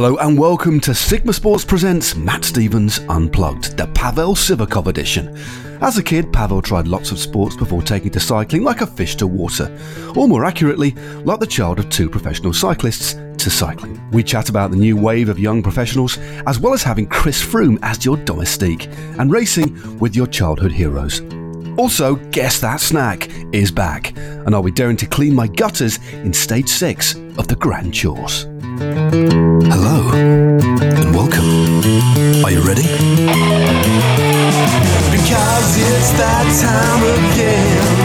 Hello and welcome to Sigma Sports Presents Matt Stevens Unplugged, the Pavel Sivakov edition. As a kid, Pavel tried lots of sports before taking to cycling like a fish to water, or more accurately, like the child of two professional cyclists to cycling. We chat about the new wave of young professionals, as well as having Chris Froome as your domestique, and racing with your childhood heroes. Also, Guess That Snack is back, and I'll be daring to clean my gutters in stage 6 of the Grand Chores. Hello, and welcome. Are you ready? Because it's that time again.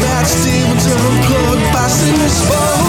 Matt Stevens unplugged by Sigma Sports.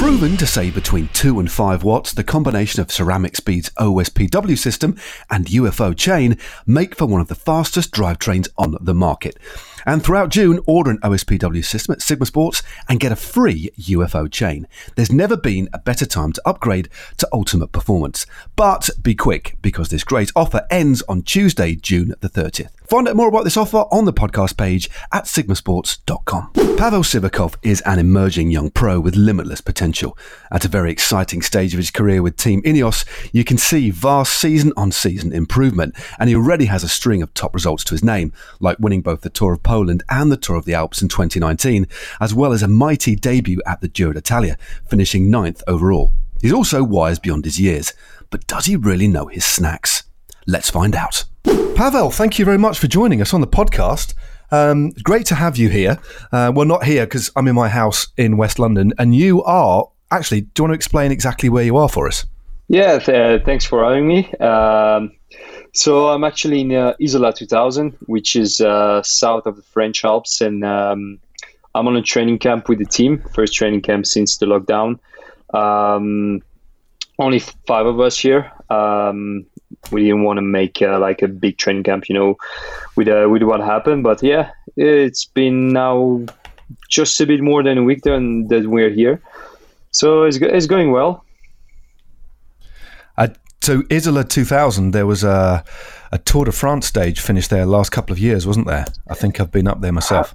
Proven to save between 2 and 5 watts, the combination of Ceramic Speed's OSPW system and UFO chain make for one of the fastest drivetrains on the market. And throughout June, order an OSPW system at Sigma Sports and get a free UFO chain. There's never been a better time to upgrade to ultimate performance. But be quick, because this great offer ends on Tuesday, June the 30th. Find out more about this offer on the podcast page at sigmasports.com. Pavel Sivakov is an emerging young pro with limitless potential. At a very exciting stage of his career with Team Ineos, you can see vast season on season improvement, and he already has a string of top results to his name, like winning both the Tour of Poland and the Tour of the Alps in 2019, as well as a mighty debut at the Giro d'Italia, finishing ninth overall. He's also wise beyond his years, but does he really know his snacks? Let's find out. Pavel, thank you very much for joining us on the podcast. Um, great to have you here. Uh, well, not here because I'm in my house in West London, and you are actually. Do you want to explain exactly where you are for us? Yeah, th- thanks for having me. Um, so I'm actually in uh, Isola 2000, which is uh, south of the French Alps, and um, I'm on a training camp with the team. First training camp since the lockdown. Um, only five of us here. Um, we didn't want to make uh, like a big training camp, you know, with uh, with what happened. But yeah, it's been now just a bit more than a week then that we're here, so it's it's going well. Uh, so Isola 2000, there was a a Tour de France stage finished there last couple of years, wasn't there? I think I've been up there myself.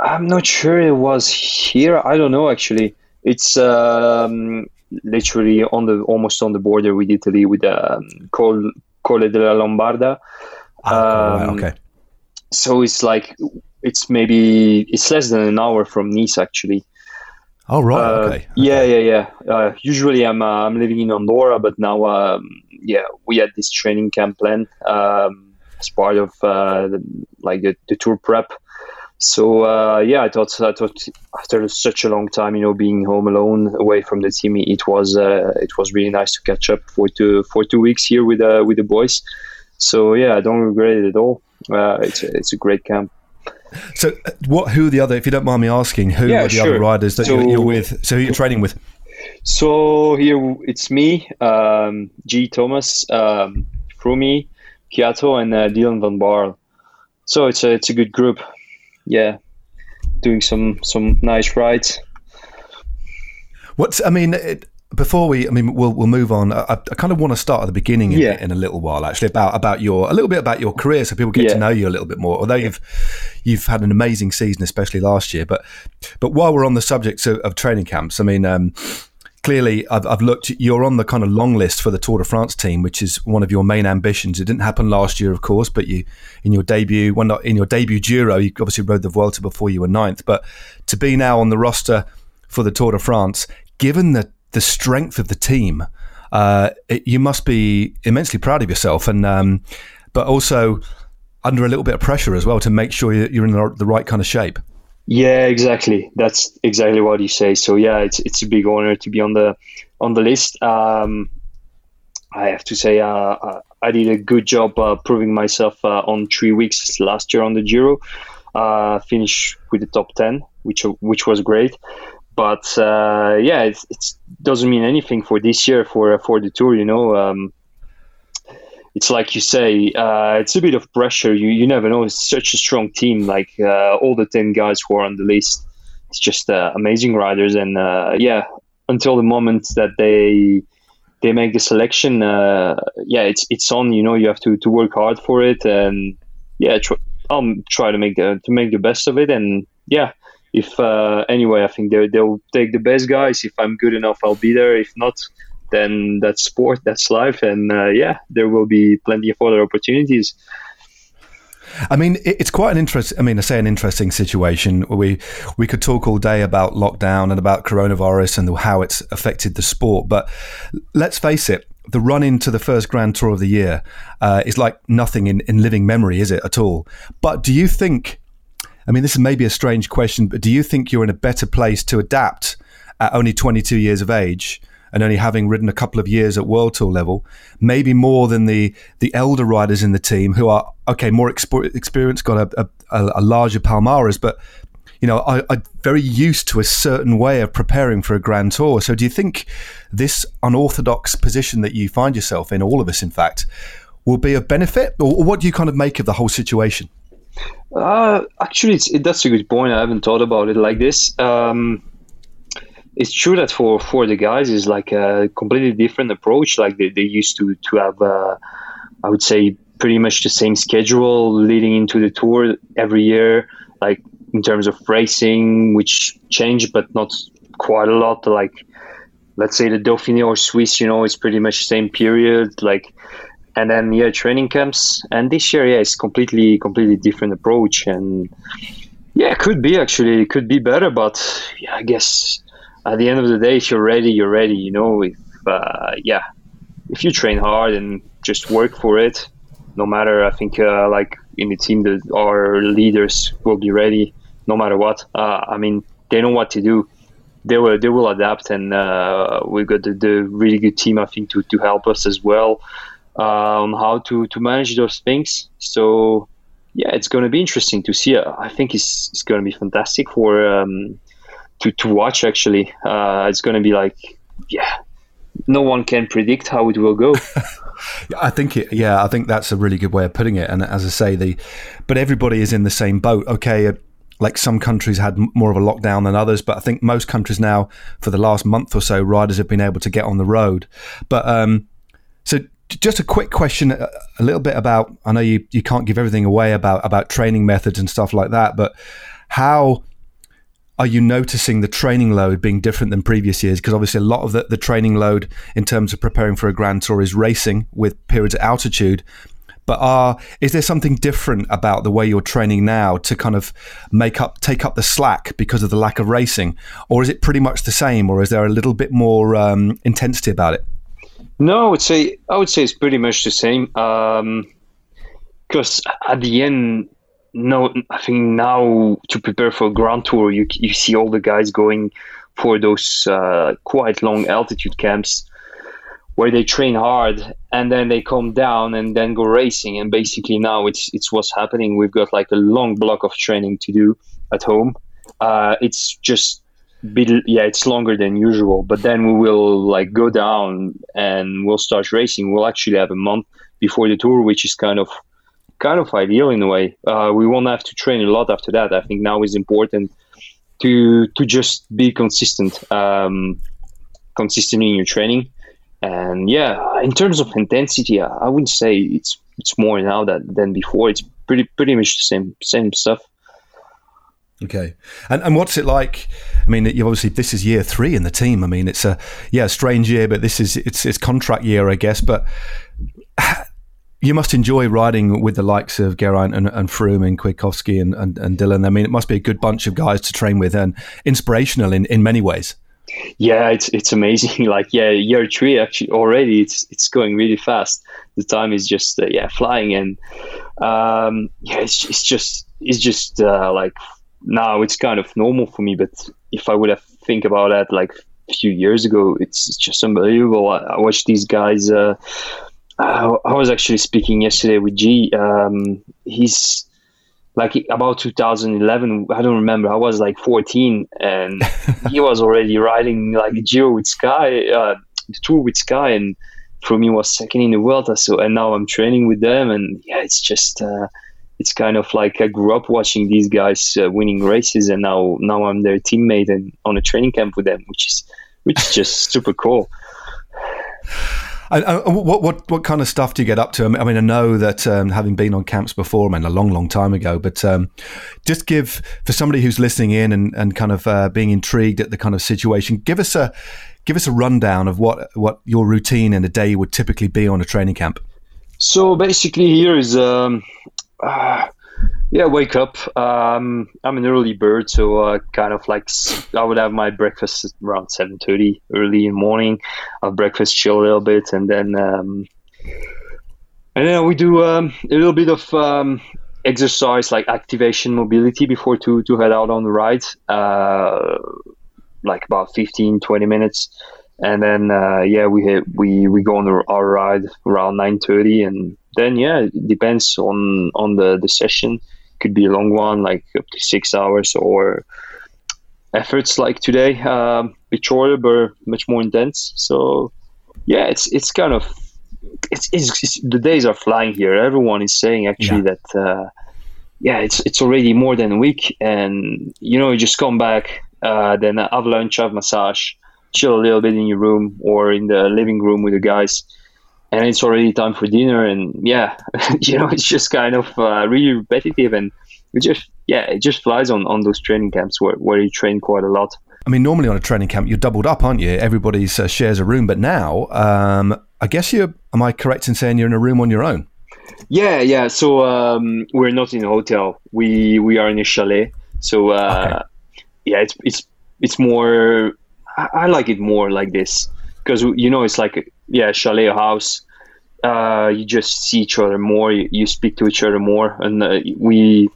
I'm not sure it was here. I don't know actually. It's um, literally on the almost on the border with Italy with um, Col Colle della Lombarda. Oh, right, okay. So it's like it's maybe it's less than an hour from Nice actually. Oh right, Uh, okay. Yeah, yeah, yeah. Uh, usually I'm uh, I'm living in Andorra, but now um, yeah, we had this training camp plan um, as part of uh, the, like the, the tour prep. So uh, yeah, I thought I thought after such a long time, you know, being home alone away from the team, it was uh, it was really nice to catch up for two for two weeks here with uh, with the boys. So yeah, I don't regret it at all. Uh, it's it's a great camp. So, uh, what? Who are the other? If you don't mind me asking, who Yeah, are the sure. other riders that So- you're, you're with? So, who you're training with? So here it's me, um, G. Thomas, um, Froomey, Kwiato, and uh, Dylan Van Baarle. So it's a it's a good group. Yeah, doing some some nice rides. What's? I mean, it, before we, I mean, we'll we'll move on. I, I kind of want to start at the beginning in, Yeah. in a little while, actually, about about your a little bit about your career, so people get to know you a little bit more. Although you've you've had an amazing season, especially last year. But but while we're on the subject of, of training camps, I mean. Um, Clearly, I've, I've looked. You're on the kind of long list for the Tour de France team, which is one of your main ambitions. It didn't happen last year, of course, but you, in your debut, well, not in your debut Giro, you obviously rode the Vuelta before you were ninth. But to be now on the roster for the Tour de France, given the the strength of the team, uh, it, you must be immensely proud of yourself, and um, but also under a little bit of pressure as well to make sure you- you're in the right kind of shape. Yeah, exactly. That's exactly what you say. So yeah, it's it's a big honor to be on the on the list. Um, I have to say, uh, uh, I did a good job uh, proving myself uh, on three weeks last year on the Giro. Uh, finished with the top ten, which which was great. But uh, yeah, it doesn't mean anything for this year for for the tour. You know, um, it's like you say, uh, it's a bit of pressure. You you never know. It's such a strong team. Like uh, all the ten guys who are on the list, it's just uh, amazing riders. And uh, yeah, until the moment that they they make the selection, uh, yeah, it's it's on. You know, you have to, to work hard for it, and yeah, tr- I'll try to make the to make the best of it. And yeah, if uh, anyway, I think they they'll take the best guys. If I'm good enough, I'll be there. If not, then that's sport, that's life, and uh, yeah, there will be plenty of other opportunities. I mean, it's quite an interest. I mean, I say an interesting situation. We we could talk all day about lockdown and about coronavirus and how it's affected the sport, but let's face it. The run into the first Grand Tour of the year uh, is like nothing in, in living memory, is it at all? But do you think? I mean, this is maybe a strange question, but do you think you're in a better place to adapt at only 22 years of age and only having ridden a couple of years at World Tour level, maybe more than the the elder riders in the team who are okay, more exp- experienced, got a, a, a, larger Palmares, but you know, I, am very used to a certain way of preparing for a Grand Tour. So, do you think this unorthodox position that you find yourself in, all of us, in fact, will be of benefit, or, what do you kind of make of the whole situation? Uh, actually, it, that's a good point. I haven't thought about it like this. Um, it's true that for for the guys is like a completely different approach. Like they, they used to to have, uh, I would say, pretty much the same schedule leading into the tour every year. Like in terms of racing, which changed, but not quite a lot. Like let's say the Dauphiné or Swiss, you know, it's pretty much the same period. Like and then yeah, training camps. And this year, yeah, it's completely completely different approach. And yeah, it could be actually, it could be better, but yeah, I guess at the end of the day, if you're ready, you're ready. You know, if uh, yeah, if you train hard and just work for it, no matter. I think uh, like in the team, our leaders will be ready no matter what. Uh, I mean, they know what to do. They will they will adapt, and uh, we've got the, the, really good team. I think to, to help us as well uh, on how to to manage those things. So yeah, it's going to be interesting to see. I think it's it's going to be fantastic for. Um, to, to watch actually. Uh, it's going to be like, yeah, no one can predict how it will go. I think it, yeah, I think that's a really good way of putting it. And as I say, the, but everybody is in the same boat. Okay. Uh, like some countries had more of a lockdown than others, but I think most countries now, for the last month or so, riders have been able to get on the road. But um, so, just a quick question, a, a little bit about. I know you you can't give everything away about about training methods and stuff like that, but how are you noticing the training load being different than previous years? Because obviously, a lot of the, the training load in terms of preparing for a Grand Tour is racing with periods at altitude. But are is there something different about the way you're training now to kind of make up take up the slack because of the lack of racing, or is it pretty much the same, or is there a little bit more um, intensity about it? No, I would say I would say it's pretty much the same. Because um, at the end, no, I think now to prepare for a Grand Tour, you you see all the guys going for those uh, quite long altitude camps where they train hard and then they come down and then go racing. And basically now it's it's what's happening. We've got like a long block of training to do at home. Uh, it's just bit, yeah, it's longer than usual. But then we will like go down and we'll start racing. We'll actually have a month before the tour, which is kind of kind of ideal in a way. Uh, we won't have to train a lot after that. I think now is important to to just be consistent, um, consistent in your training. And yeah, in terms of intensity, I wouldn't say it's it's more now that than before. It's pretty pretty much the same same stuff. Okay, and and what's it like? I mean, you obviously this is year three in the team. I mean, it's a yeah strange year, but this is it's it's contract year, I guess. But you must enjoy riding with the likes of Geraint and, and Froome and Kwiatkowski and, and, and, Dylan. I mean, it must be a good bunch of guys to train with and inspirational in, in many ways. Yeah, it's it's amazing. Like yeah, year three actually already it's it's going really fast. The time is just uh, yeah flying and um, yeah, it's it's just it's just uh, like now it's kind of normal for me. But if I would have think about that like a few years ago, it's just unbelievable. I, I watched these guys. Uh, I, I was actually speaking yesterday with G. Um, he's like about 2011. I don't remember. I was like 14, and he was already riding like Giro with Sky, uh, the tour with Sky, and for me was second in the world. So and now I'm training with them, and yeah, it's just. Uh, it's kind of like I grew up watching these guys uh, winning races, and now now I'm their teammate and on a training camp with them, which is which is just super cool. And, what what what kind of stuff do you get up to? I mean, I, mean, I know that um, having been on camps before, I mean, a long, long time ago, but um, just give for somebody who's listening in and, and kind of uh, being intrigued at the kind of situation. Give us a give us a rundown of what what your routine in a day would typically be on a training camp. So basically, here is um, uh, yeah, wake up. Um, I'm an early bird, so uh, kind of like I would have my breakfast around seven thirty, early in the morning. Have breakfast, chill a little bit, and then um, and then we do um, a little bit of um, exercise, like activation, mobility, before to to head out on the ride. Uh, like about 15, 20 minutes, and then uh, yeah, we hit, we we go on our ride around nine thirty, and then yeah, it depends on on the the session could be a long one, like up to six hours, or efforts like today, um, bit shorter but much more intense. So yeah, it's it's kind of it's, it's, it's the days are flying here. Everyone is saying actually yeah. that uh, yeah, it's it's already more than a week, and you know you just come back, uh, then have lunch, have massage, chill a little bit in your room or in the living room with the guys and it's already time for dinner and yeah you know it's just kind of uh, really repetitive and it just yeah it just flies on on those training camps where, where you train quite a lot. I mean normally on a training camp you're doubled up aren't you? Everybody uh, shares a room but now um, i guess you am i correct in saying you're in a room on your own? Yeah yeah so um, we're not in a hotel. We we are in a chalet so uh, okay. yeah it's it's it's more I, I like it more like this because you know it's like yeah chalet house uh, you just see each other more you, you speak to each other more and uh, we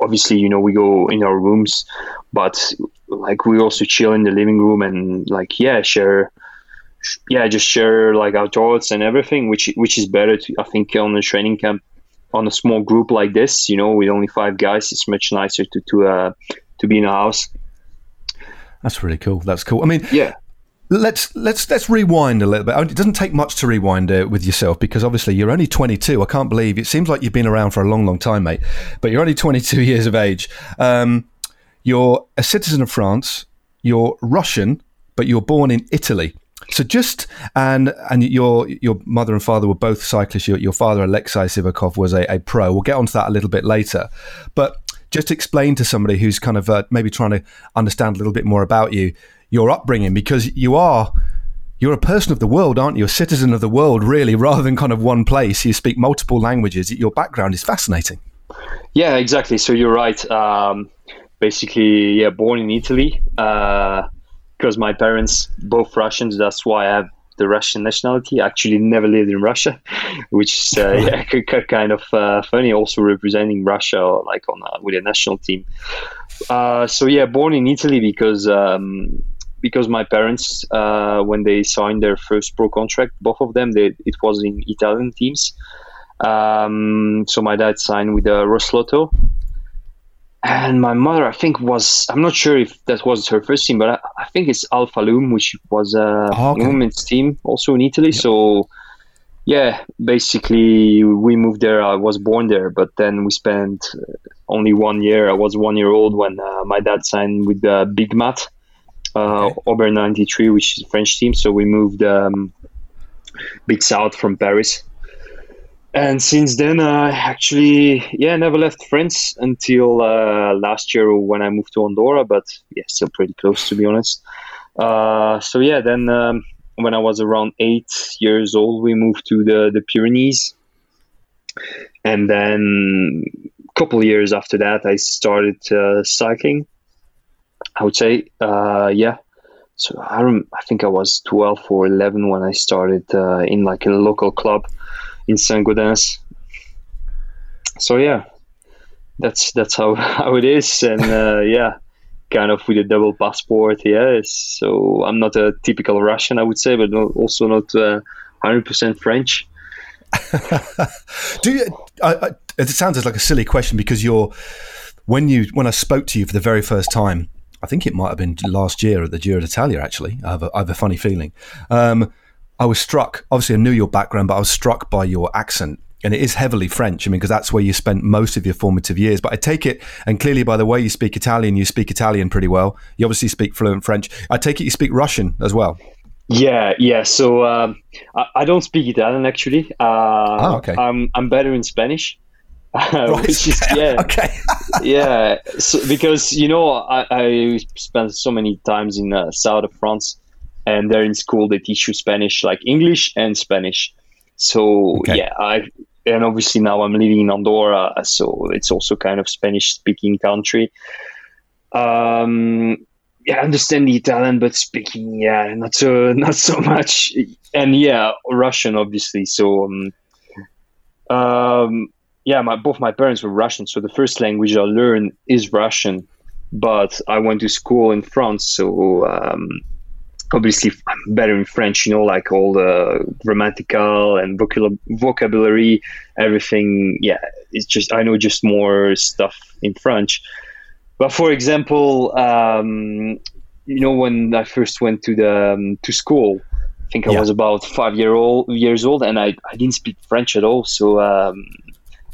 obviously you know we go in our rooms but like we also chill in the living room and like yeah share yeah just share like our thoughts and everything which which is better to, i think on a training camp on a small group like this you know with only five guys it's much nicer to to uh to be in a house. That's really cool. That's cool. I mean yeah Let's let's let's rewind a little bit. It doesn't take much to rewind uh, with yourself because obviously you're only 22. I can't believe it seems like you've been around for a long, long time, mate. But you're only 22 years of age. Um, you're a citizen of France. You're Russian, but you're born in Italy. So just and and your your mother and father were both cyclists. Your, your father Alexei Sivakov was a, a pro. We'll get onto that a little bit later, but just explain to somebody who's kind of uh, maybe trying to understand a little bit more about you your upbringing because you are you're a person of the world, aren't you? A citizen of the world, really, rather than kind of one place. You speak multiple languages. Your background is fascinating. Yeah, exactly. So you're right. Um, basically, yeah, born in Italy because uh, my parents both Russians. That's why I have the Russian nationality. I actually never lived in Russia, which is uh, yeah, kind of uh, funny. Also representing Russia, like on with a national team. Uh, so yeah, born in Italy because um, because my parents, uh, when they signed their first pro contract, both of them, they, it was in Italian teams. Um, so my dad signed with uh, Roslotto, and my mother, I think, was I'm not sure if that was her first team, but I, I think it's Alphalum, which was a oh, okay. women's team also in Italy. Yep. So yeah, basically we moved there. I was born there, but then we spent only one year. I was one year old when uh, my dad signed with the Big Mat uh, okay. Auber 93, which is a French team. So we moved um, bit south from Paris. And since then, I uh, actually, yeah, never left France until uh, last year when I moved to Andorra, but yeah, still pretty close to be honest. Uh, so yeah, then um, when I was around eight years old, we moved to the, the Pyrenees. And then a couple years after that, I started uh, cycling I would say, uh, yeah. So I rem- I think I was 12 or 11 when I started uh, in like a local club in Saint Gaudens. So yeah, that's that's how how it is, and uh, yeah, kind of with a double passport. Yeah, so I'm not a typical Russian, I would say, but also not 100% uh, French. Do you? I, I, it sounds like a silly question because you're when you when I spoke to you for the very first time I think it might have been last year at the Giro d'Italia, actually. I have a, I have a funny feeling. Um, I was struck, obviously, I knew your background, but I was struck by your accent. And it is heavily French, I mean, because that's where you spent most of your formative years. But I take it, and clearly by the way you speak Italian, you speak Italian pretty well. You obviously speak fluent French. I take it you speak Russian as well. Yeah, yeah. So um, I, I don't speak Italian actually. Uh, Oh, okay. I'm I'm better in Spanish. Right. Which is yeah, okay. yeah. So, because you know I, I spent so many times in uh, south of France, and there in school they teach you Spanish, like English and Spanish. So Okay. yeah, I and obviously now I'm living in Andorra, so it's also kind of Spanish speaking country. Um, yeah, I understand the Italian, but speaking, yeah, not so not so much. And yeah, Russian, obviously. So, um, um, yeah, my both my parents were Russian, so the first language I learned is Russian. But I went to school in France, so um, obviously I'm better in French. You know, like all the grammatical and vocab- vocabulary, everything. Yeah, it's just I know just more stuff in French. But for example, um, you know, when I first went to the um, to school, I think I Yeah. was about five year old years old, and I, I didn't speak French at all. So um,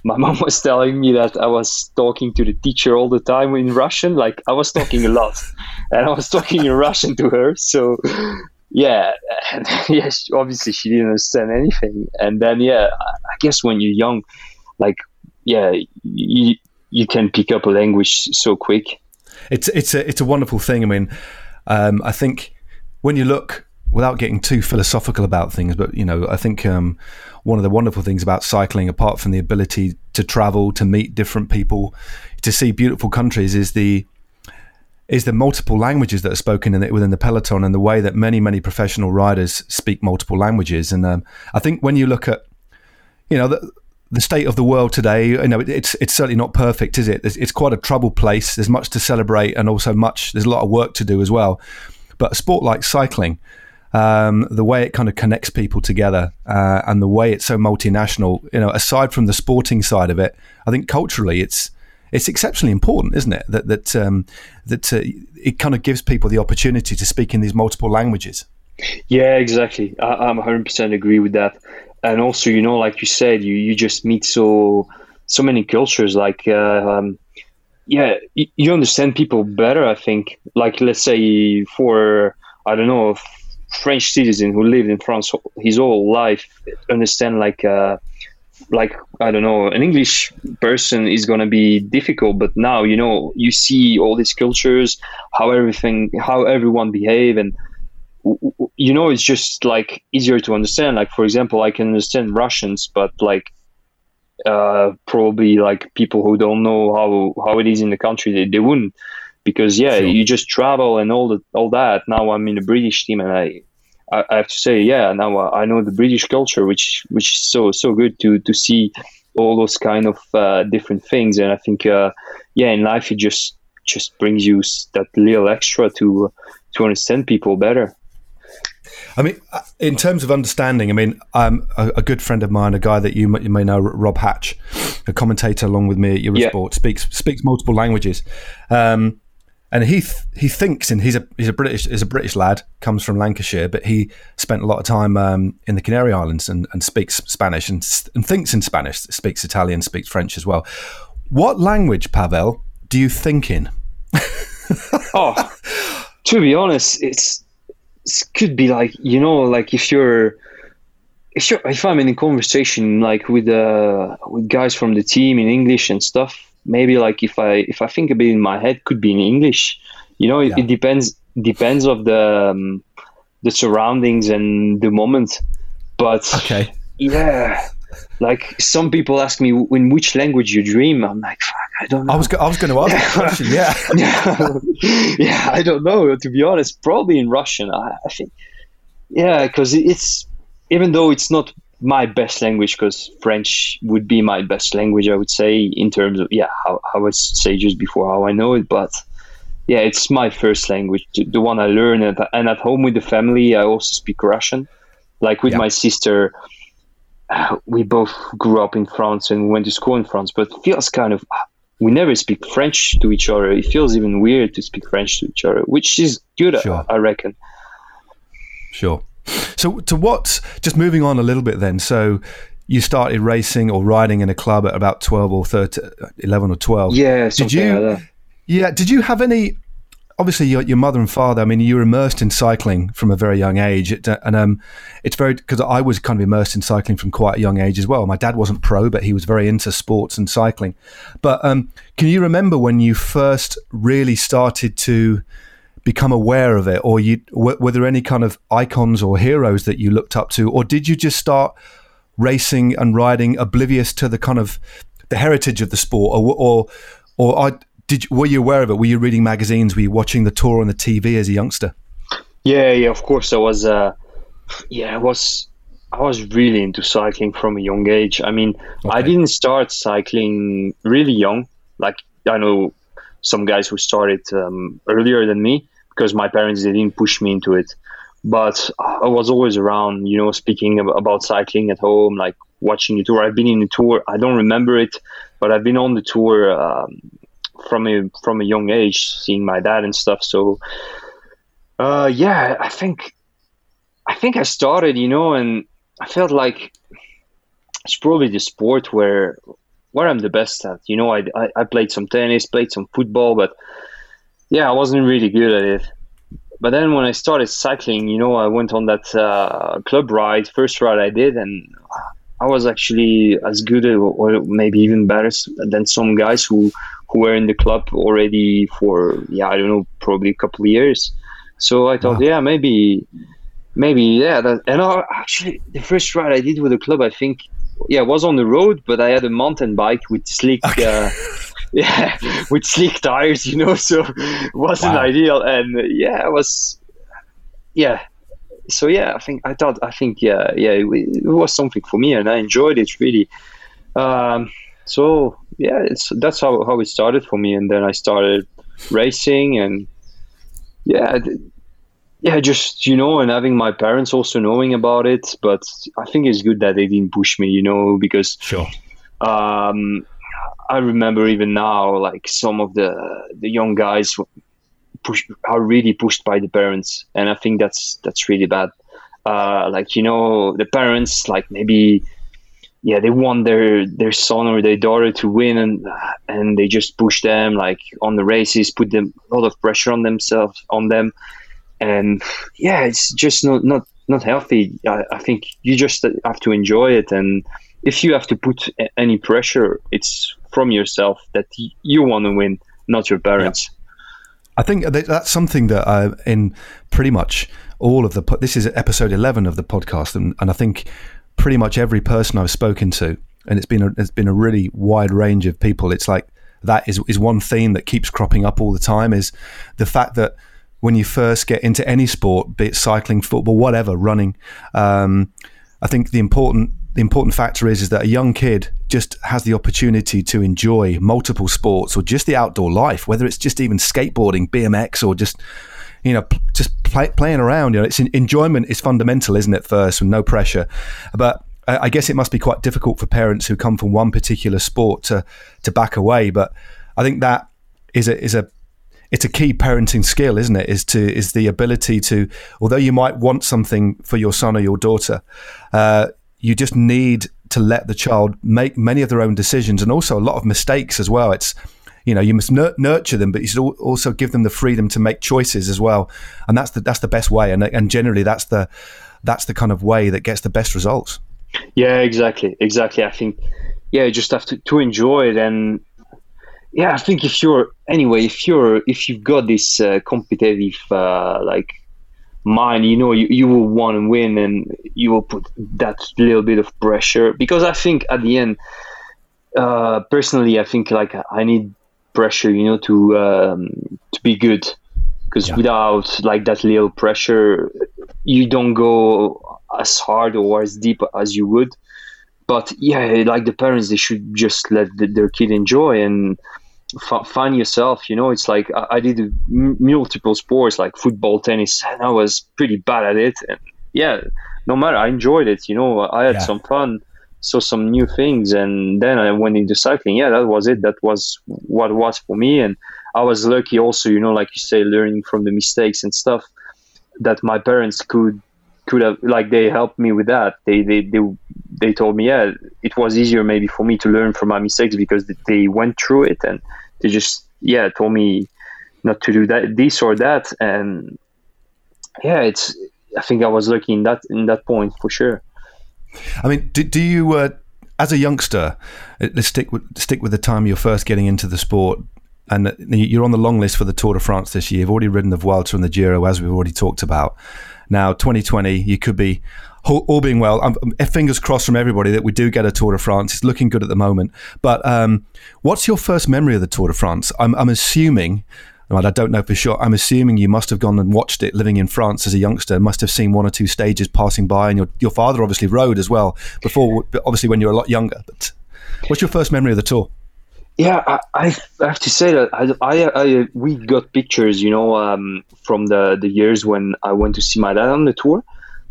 my mom was telling me that I was talking to the teacher all the time in Russian. Like I was talking a lot, and I was talking in Russian to her. So yeah, and yes, obviously she didn't understand anything. And then yeah, I I guess when you're young, like yeah, you you can pick up a language so quick. It's it's a it's a wonderful thing. I mean, um, I think when you look without getting too philosophical about things, but you know, I think um, one of the wonderful things about cycling, apart from the ability to travel, to meet different people, to see beautiful countries, is the is the multiple languages that are spoken the, within the peloton and the way that many many professional riders speak multiple languages. And um, I think when you look at you know the, the state of the world today, you know, it, it's it's certainly not perfect, is it? It's, it's quite a troubled place. There's much to celebrate, and also much. There's a lot of work to do as well. But a sport like cycling, um, the way it kind of connects people together, uh, and the way it's so multinational, you know, aside from the sporting side of it, I think culturally it's it's exceptionally important, isn't it? That that um, that uh, it kind of gives people the opportunity to speak in these multiple languages. Yeah, exactly. I, I'm 100% agree with that. And also, you know, like you said, you, you just meet so so many cultures. Like, uh, um, yeah, you, understand people better. I think. Like, let's say for I don't know, French citizen who lived in France his whole life, understand like. Uh, like I don't know, an English person is gonna be difficult, but now you know you see all these cultures, how everything, how everyone behave, and you know it's just like easier to understand. Like for example, I can understand Russians, but like uh, probably like people who don't know how how it is in the country, they, they wouldn't, because yeah, Sure. you just travel and all the all that. Now I'm in the British team, and I I, I have to say, yeah, now I I know the British culture, which which is so so good to to see all those kind of uh, different things, and I think, uh, yeah, in life it just just brings you that little extra to to understand people better. I mean, uh, in terms of understanding, I mean, um, a, a good friend of mine, a guy that you, m- you may know, Rob Hatch, a commentator along with me at Eurosport, speaks speaks multiple languages, um, and he th- he thinks, and he's a he's a British is a British lad, comes from Lancashire, but he spent a lot of time um, in the Canary Islands and, and speaks Spanish and, and thinks in Spanish, speaks Italian, speaks French as well. What language, Pavel, do you think in? oh, to be honest, it's it could be like you know, like if you're if if I'm in a conversation like with uh with guys from the team in English and stuff, maybe like if I if I think a bit in my head, could be in English. You know, it, Yeah. it depends depends of the um, the surroundings and the moment. But Okay, yeah, like some people ask me in which language you dream. I'm like, fuck, I don't know. I was go- I was going to ask that question. Yeah. yeah, yeah, I don't know. To be honest, probably in Russian. I, I think, yeah, because it's even though it's not my best language, because French would be my best language, I would say in terms of yeah, how, how I say just before how I know it, but yeah, it's my first language, the one I learn, and, and at home with the family, I also speak Russian. Like with Yeah. my sister, we both grew up in France and went to school in France, but it feels kind of we never speak French to each other. It feels even weird to speak French to each other, which is good, Sure. I, I reckon. Sure. So, to what? Just moving on a little bit, then. So, you started racing or riding in a club at about twelve or 13, 11 or twelve. Yeah, Did you? like. Yeah. Did you have any? obviously your, your mother and father. I mean, you were immersed in cycling from a very young age, it, and um, it's very because I was kind of immersed in cycling from quite a young age as well. My dad wasn't pro, but he was very into sports and cycling. But um, can you remember when you first really started to become aware of it, or you were, were there any kind of icons or heroes that you looked up to, or did you just start racing and riding oblivious to the kind of the heritage of the sport, or or or I, did were you aware of it? Were you reading magazines? Were you watching the tour on the TV as a youngster? Yeah, yeah, of course I was. Uh, yeah, I was. I was really into cycling from a young age. I mean, okay. I didn't start cycling really young. Like I know some guys who started um, earlier than me because my parents they didn't push me into it. But I was always around, you know, speaking about cycling at home, like watching the tour. I've been in the tour. I don't remember it, but I've been on the tour um, from a from a young age, seeing my dad and stuff. So, uh, yeah, I think I think I started, you know, and I felt like it's probably the sport where where I'm the best at. You know, I, I, I played some tennis, played some football, but yeah, I wasn't really good at it. But then when I started cycling, you know, I went on that uh, club ride, first ride I did, and I was actually as good or maybe even better than some guys who who were in the club already for yeah I don't know probably a couple of years. So I thought wow. yeah maybe maybe yeah that, and I, actually the first ride I did with the club I think yeah was on the road but I had a mountain bike with slick okay. uh, yeah with slick tires you know so it wasn't wow. ideal and yeah it was yeah so yeah, I think I thought I think yeah yeah it, it was something for me and I enjoyed it really. Um, so yeah, it's that's how how it started for me, and then I started racing and yeah. Yeah, just you know, and having my parents also knowing about it, but I think it's good that they didn't push me, you know, because sure. Um, I remember even now, like some of the the young guys push are really pushed by the parents, and I think that's that's really bad. Uh, like you know, the parents like maybe yeah they want their their son or their daughter to win and and they just push them like on the races put them a lot of pressure on themselves on them and yeah it's just not not not healthy I, I think you just have to enjoy it and if you have to put any pressure it's from yourself that you want to win not your parents. I think that's something that uh, in pretty much all of the this is episode eleven of the podcast, and, and I think pretty much every person I've spoken to, and it's been a, it's been a really wide range of people. It's like that is is one theme that keeps cropping up all the time is the fact that when you first get into any sport, be it cycling, football, whatever, running, um, I think the important the important factor is is that a young kid just has the opportunity to enjoy multiple sports or just the outdoor life, whether it's just even skateboarding, BMX, or just you know just play, playing around. You know, it's enjoyment is fundamental, isn't it? First, with no pressure, but I guess it must be quite difficult for parents who come from one particular sport to to back away. But I think that is a is a it's a key parenting skill, isn't it? Is to is the ability to, although you might want something for your son or your daughter, uh, you just need to let the child make many of their own decisions and also a lot of mistakes as well. It's you know you must nurture them, but you should also give them the freedom to make choices as well, and that's the that's the best way. And and generally that's the that's the kind of way that gets the best results. Yeah, exactly, exactly. I think yeah, you just have to to enjoy it and yeah, I think if you're anyway, if you're if you've got this uh, competitive uh, like mind you know you, you will want to win and you will put that little bit of pressure. Because i think at the end uh, personally i think like i need pressure you know to um, to be good. Because yeah. without like that little pressure you don't go as hard or as deep as you would. But yeah like the parents they should just let the, their kid enjoy and f- find yourself. You know, it's like I, I did m- multiple sports like football, tennis, and I was pretty bad at it. And yeah, no matter, I enjoyed it. You know, I had yeah. some fun, saw some new things, and then I went into cycling. Yeah, that was it. That was what was for me, and I was lucky also. You know, like you say, learning from the mistakes and stuff that my parents could could have like they helped me with that they they they, they told me yeah it was easier maybe for me to learn from my mistakes because they went through it and they just yeah told me not to do that this or that and yeah it's i think i was lucky in that in that point for sure I mean, do, do you, uh, as a youngster, uh, let's stick with stick with the time you're first getting into the sport, and uh, you're on the long list for the Tour de France this year. You've already ridden the Vuelta and the Giro, as we've already talked about. Now, 2020, you could be all, being well. I'm- fingers crossed from everybody that we do get a Tour de France. It's looking good at the moment. But um, what's your first memory of the Tour de France? I'm, I'm assuming. Well, I don't know for sure. I'm assuming you must have gone and watched it living in France as a youngster. Must have seen one or two stages passing by, and your your father obviously rode as well before. Obviously, when you were a lot younger. But what's your first memory of the tour? Yeah, I, I have to say that I, I, I we got pictures, you know, um, from the the years when I went to see my dad on the tour,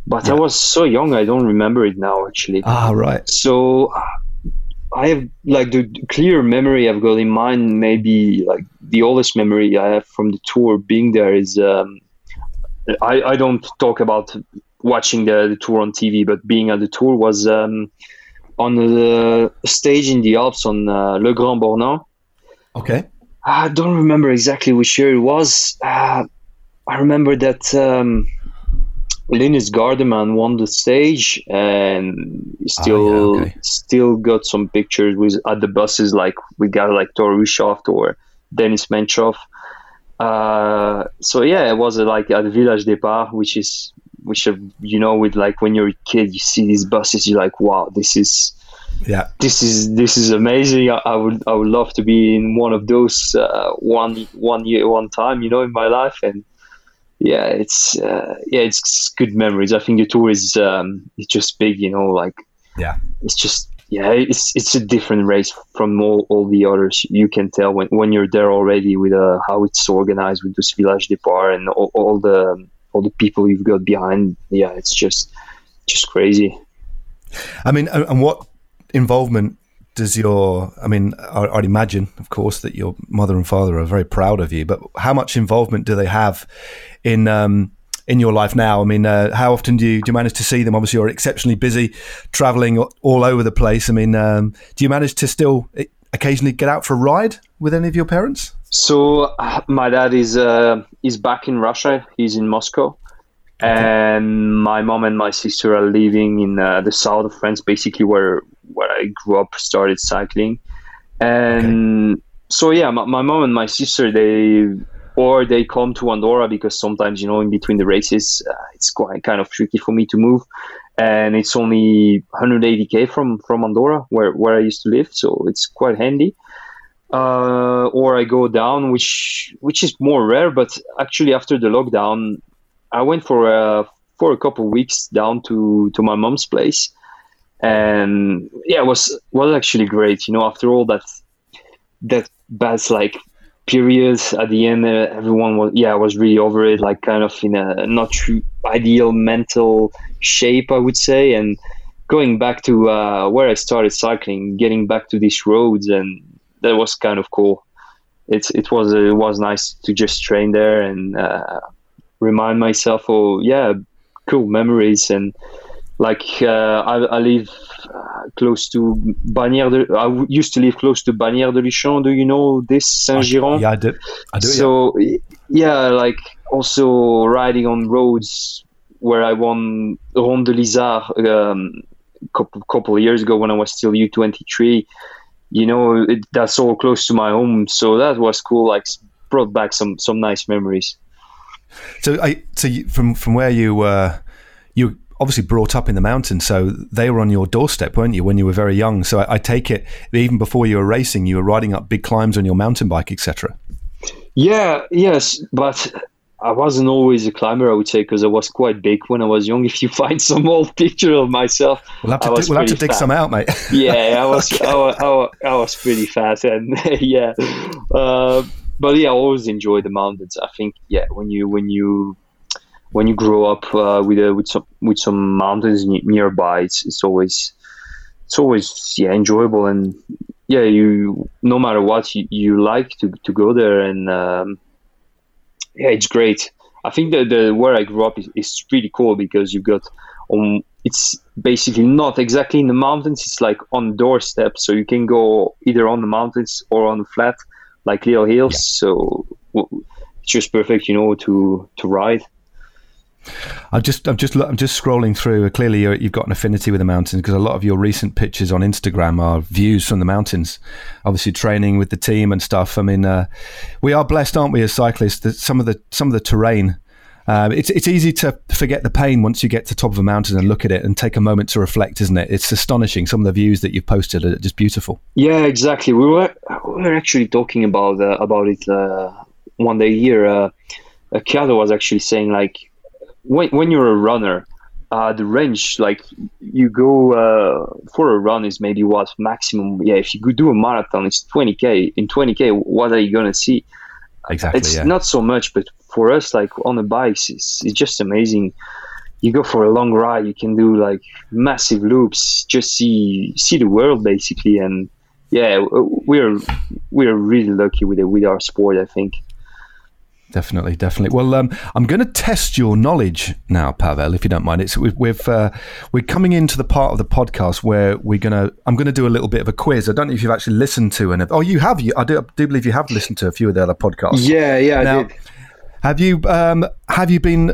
but I was so young I don't remember it now actually. Ah, right. So I have like the clear memory I've got in mind. Maybe like the oldest memory I have from the tour being there is um, I I don't talk about watching the, the tour on TV, but being at the tour was um, on the stage in the Alps on uh, Le Grand Bornand. Okay. I don't remember exactly which year it was. Uh, I remember that um, Linus Gerdemann won the stage, and still okay. still got some pictures with at the buses. Like we got like Thor Hushovd or Denis Menchov. Uh, so yeah, it was uh, like at Village Départ, which is which uh, you know with like when you're a kid, you see these buses, you're like, wow, this is Yeah. this is this is amazing. I, I would I would love to be in one of those uh, one one year one time, you know, in my life. And yeah, it's uh, yeah, it's good memories. I think the tour is um, it's just big, you know, like Yeah. it's just yeah, it's it's a different race from all, all the others. You can tell when, when you're there already with uh, how it's organized with this village depart and all, all the all the people you've got behind. Yeah, it's just just crazy. I mean, and and what involvement does your? I mean, I- I'd imagine, of course, that your mother and father are very proud of you. But how much involvement do they have in um, in your life now? I mean, uh, how often do you do you manage to see them? Obviously, you're exceptionally busy, traveling all over the place. I mean, um, do you manage to still eh, occasionally get out for a ride with any of your parents? So uh, my dad is uh, is back in Russia. He's in Moscow, and my mom and my sister are living in uh, the south of France, basically where where I grew up, started cycling, and so yeah, my, my mom and my sister they or they come to Andorra because sometimes you know in between the races uh, it's quite kind of tricky for me to move, and it's only 180k from from Andorra where where I used to live, so it's quite handy. Uh, or I go down, which which is more rare. But actually, after the lockdown, I went for a for a couple of weeks down to to my mom's place, and yeah, it was was actually great. You know, after all that that bad like period at the end, uh, everyone was yeah I was really over it, like kind of in a not ideal mental shape, I would say, and going back to uh, where I started cycling, getting back to these roads, and that was kind of cool. It's it was it was nice to just train there and uh, remind myself, oh yeah, cool memories and like uh, I, I live uh, close to Bagnères de. I w- used to live close to Bagnères de Luchon. Do you know this Saint Girons? Yeah, I do. I do. so y- yeah, like also riding on roads where I won Ronde de l'Isard um, couple couple of years ago when I was still U twenty three. You know, it, that's all close to my home, so that was cool. Like brought back some some nice memories. So, I, so you, from from where you were, you were obviously brought up in the mountains, so they were on your doorstep, weren't you, when you were very young? So, I, I take it even before you were racing, you were riding up big climbs on your mountain bike, etc. Yeah, yes, but I wasn't always a climber. I would say because I was quite big when I was young. If you find some old picture of myself, We'll have I to, dig, we'll have to dig some out, mate. yeah, I was, I was, I was, I was pretty fat, and yeah, uh, but yeah, I always enjoy the mountains. I think yeah, when you when you when you grow up uh, with uh, with some with some mountains ne- nearby, it's it's always it's always yeah enjoyable and yeah you no matter what you, you like to to go there and um, yeah it's great. I think that the where I grew up is, is pretty cool because you've got um, it's basically not exactly in the mountains. It's like on doorstep, so you can go either on the mountains or on the flat, like little hills. So w- it's just perfect, you know, to to ride. I'm just, I'm just, I'm just scrolling through. Clearly, you have got an affinity with the mountains because a lot of your recent pictures on Instagram are views from the mountains. Obviously, training with the team and stuff. I mean, uh, we are blessed, aren't we, as cyclists? That some of the some of the terrain. Um, it's it's easy to forget the pain once you get to the top of a mountain and look at it and take a moment to reflect, isn't it? It's astonishing. Some of the views that you've posted are just beautiful. Yeah, exactly. We were we were actually talking about uh, about it uh, one day here. Uh, was actually saying like when when you're a runner, uh, the range like you go uh, for a run is maybe what maximum. Yeah, if you could do a marathon, it's 20k. In 20k, what are you gonna see? Exactly. It's yeah. not so much, but for us, like on the bikes, it's, it's just amazing. You go for a long ride, you can do like massive loops, just see see the world basically, and yeah, we're we're really lucky with it with our sport. I think. Definitely, definitely. Well, um, I'm going to test your knowledge now, Pavel, if you don't mind. It's we've, we've uh, we're coming into the part of the podcast where we're going to. I'm going to do a little bit of a quiz. I don't know if you've actually listened to any. Oh, you have. You, I do. I do believe you have listened to a few of the other podcasts. Yeah, yeah. Now, have you um, have you been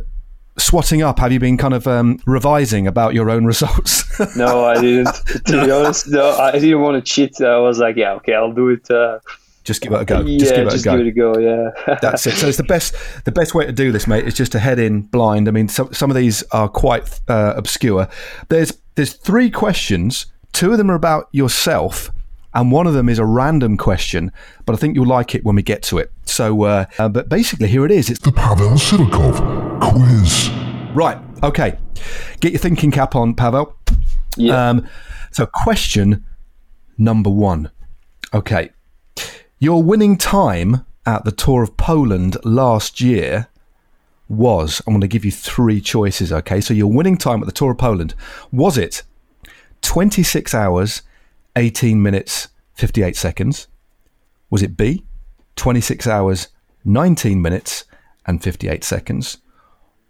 swatting up? Have you been kind of um, revising about your own results? no, I didn't. To be honest, no, I didn't want to cheat. I was like, yeah, okay, I'll do it. Uh, just give it a go. Yeah, just give it just a go. give it a go. Yeah, that's it. So it's the best the best way to do this, mate, is just to head in blind. I mean, some some of these are quite uh, obscure. There's there's three questions. Two of them are about yourself, and one of them is a random question. But I think you'll like it when we get to it. So, uh, uh, but basically, here it is. It's the Pavel Sivakov quiz. Right. Okay. Get your thinking cap on, Pavel. Yeah. Um, so, question number one. Okay. Your winning time at the Tour of Poland last year was, I'm going to give you three choices, okay? So your winning time at the Tour of Poland, was it 26 hours, 18 minutes, 58 seconds? Was it B, 26 hours, 19 minutes, and 58 seconds?